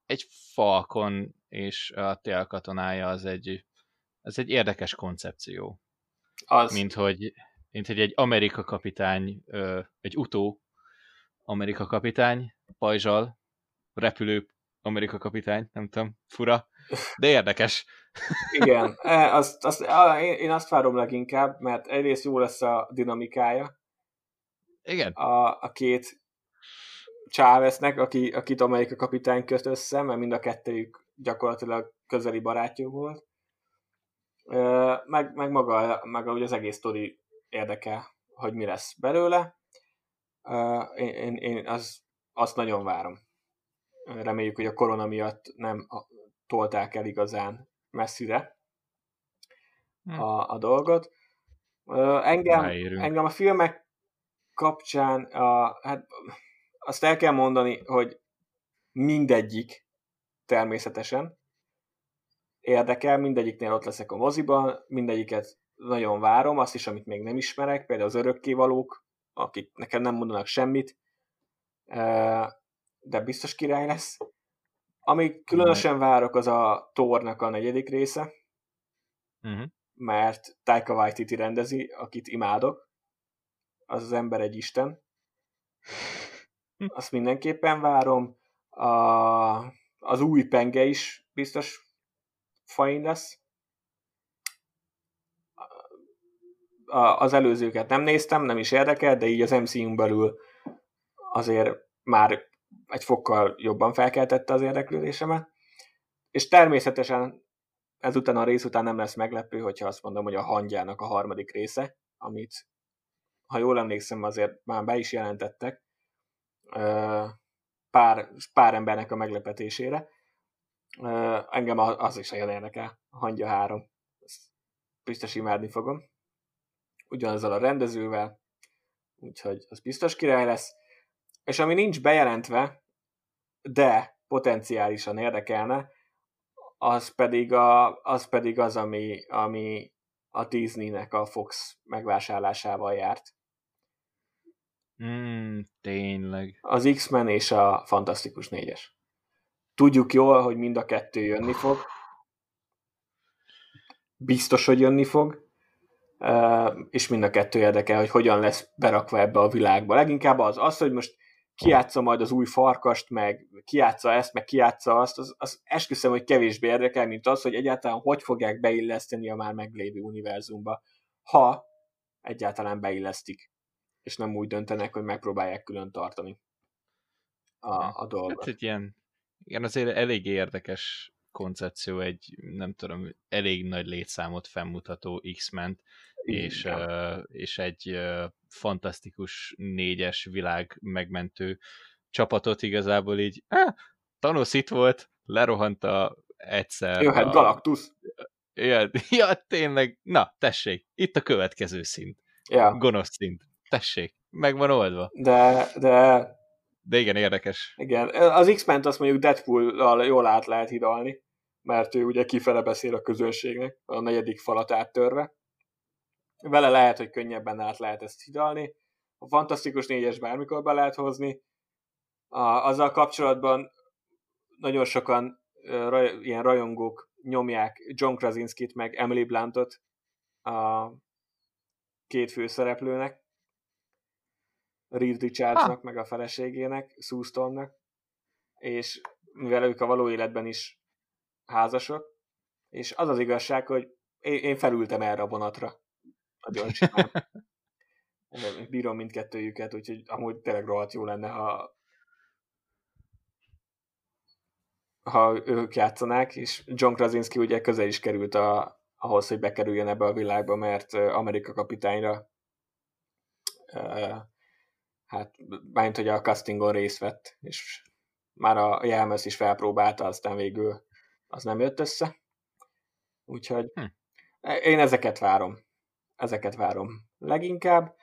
egy Falcon és a tél katonája az egy, az egy érdekes koncepció. Az. Mint hogy, mint hogy egy Amerika kapitány, egy utó Amerika kapitány, pajzsal, repülő Amerika kapitány, nem tudom, fura, de érdekes. Igen, e, azt, azt, én azt várom leginkább, mert egyrészt jó lesz a dinamikája. Igen. A, a két Cháveznek, aki, akit Amerika kapitány köt össze, mert mind a kettőjük gyakorlatilag közeli barátja volt. Meg, meg maga, maga ugye az egész sztori érdekel, hogy mi lesz belőle. Én, én, én az, azt nagyon várom. Reméljük, hogy a korona miatt nem tolták el igazán messzire hm. a, a dolgot. Engem, engem a filmek kapcsán, a, hát azt el kell mondani, hogy mindegyik természetesen érdekel, mindegyiknél ott leszek a moziban, mindegyiket nagyon várom, azt is, amit még nem ismerek, például az örökkévalók, akik nekem nem mondanak semmit, de biztos király lesz. Ami különösen várok, az a Tornak a negyedik része, uh-huh. mert Taika Waititi rendezi, akit imádok, az az ember egy isten. Azt mindenképpen várom. A, az új penge is biztos fain lesz. Az előzőket nem néztem, nem is érdekel, de így az MCU-n belül azért már egy fokkal jobban felkeltette az érdeklődésemet. És természetesen ezután a rész után nem lesz meglepő, hogyha azt mondom, hogy a hangyának a harmadik része, amit ha jól emlékszem, azért már be is jelentettek pár, pár embernek a meglepetésére. Engem az is nagyon érdekel, a hangya három. Ezt biztos imádni fogom. Ugyanazzal a rendezővel, úgyhogy az biztos király lesz. És ami nincs bejelentve, de potenciálisan érdekelne, az pedig, a, az, pedig az, ami, ami a Disneynek a Fox megvásárlásával járt. Mm, tényleg. Az X-Men és a Fantasztikus négyes. Tudjuk jól, hogy mind a kettő jönni fog. Biztos, hogy jönni fog. És mind a kettő érdekel, hogy hogyan lesz berakva ebbe a világba. Leginkább az, az hogy most kiátsza majd az új farkast, meg kiátsza ezt, meg kiátsza azt, az, az esküszöm, hogy kevésbé érdekel, mint az, hogy egyáltalán hogy fogják beilleszteni a már meglévő univerzumba, ha egyáltalán beillesztik, és nem úgy döntenek, hogy megpróbálják külön tartani a, a dolgot. Hát egy ilyen, igen, azért elég érdekes koncepció, egy nem tudom, elég nagy létszámot fennmutató X-ment, és, uh, és egy uh, fantasztikus négyes világ megmentő csapatot igazából így, ah, Thanos itt volt, lerohant a egyszer. Jöhet a... Galactus. Ja, ja, tényleg, na, tessék, itt a következő szint. Ja. Gonosz szint. Tessék, meg van oldva. De, de... De igen, érdekes. Igen, az X-ment azt mondjuk Deadpool-al jól át lehet hidalni, mert ő ugye kifele beszél a közönségnek, a negyedik falat áttörve vele lehet, hogy könnyebben át lehet ezt hidalni. A Fantasztikus négyes bármikor be lehet hozni. A, azzal kapcsolatban nagyon sokan raj, ilyen rajongók nyomják John Krasinski-t meg Emily Blantot a két főszereplőnek. Reed Richardsnak, ha. meg a feleségének, Sue Stormnak, és mivel ők a való életben is házasok, és az az igazság, hogy én felültem erre a vonatra nagyon simán. Bírom mindkettőjüket, úgyhogy amúgy tényleg rohadt jó lenne, ha ha ők játszanák, és John Krasinski ugye közel is került a, ahhoz, hogy bekerüljön ebbe a világba, mert Amerika kapitányra hát bánt, hogy a castingon részt vett, és már a jelmez is felpróbálta, aztán végül az nem jött össze. Úgyhogy hm. én ezeket várom ezeket várom leginkább.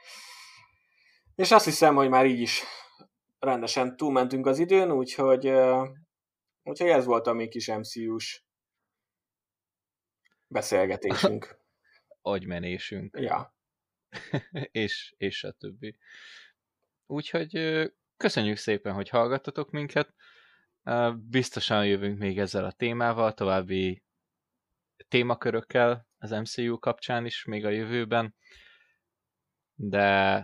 És azt hiszem, hogy már így is rendesen túlmentünk az időn, úgyhogy, úgyhogy ez volt a mi kis MCU-s beszélgetésünk. Agymenésünk. Ja. és, és a többi. Úgyhogy köszönjük szépen, hogy hallgattatok minket. Biztosan jövünk még ezzel a témával, további témakörökkel az MCU kapcsán is még a jövőben, de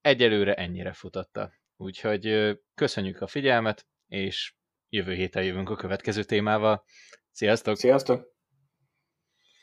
egyelőre ennyire futotta. Úgyhogy köszönjük a figyelmet, és jövő héten jövünk a következő témával. Sziasztok! Sziasztok!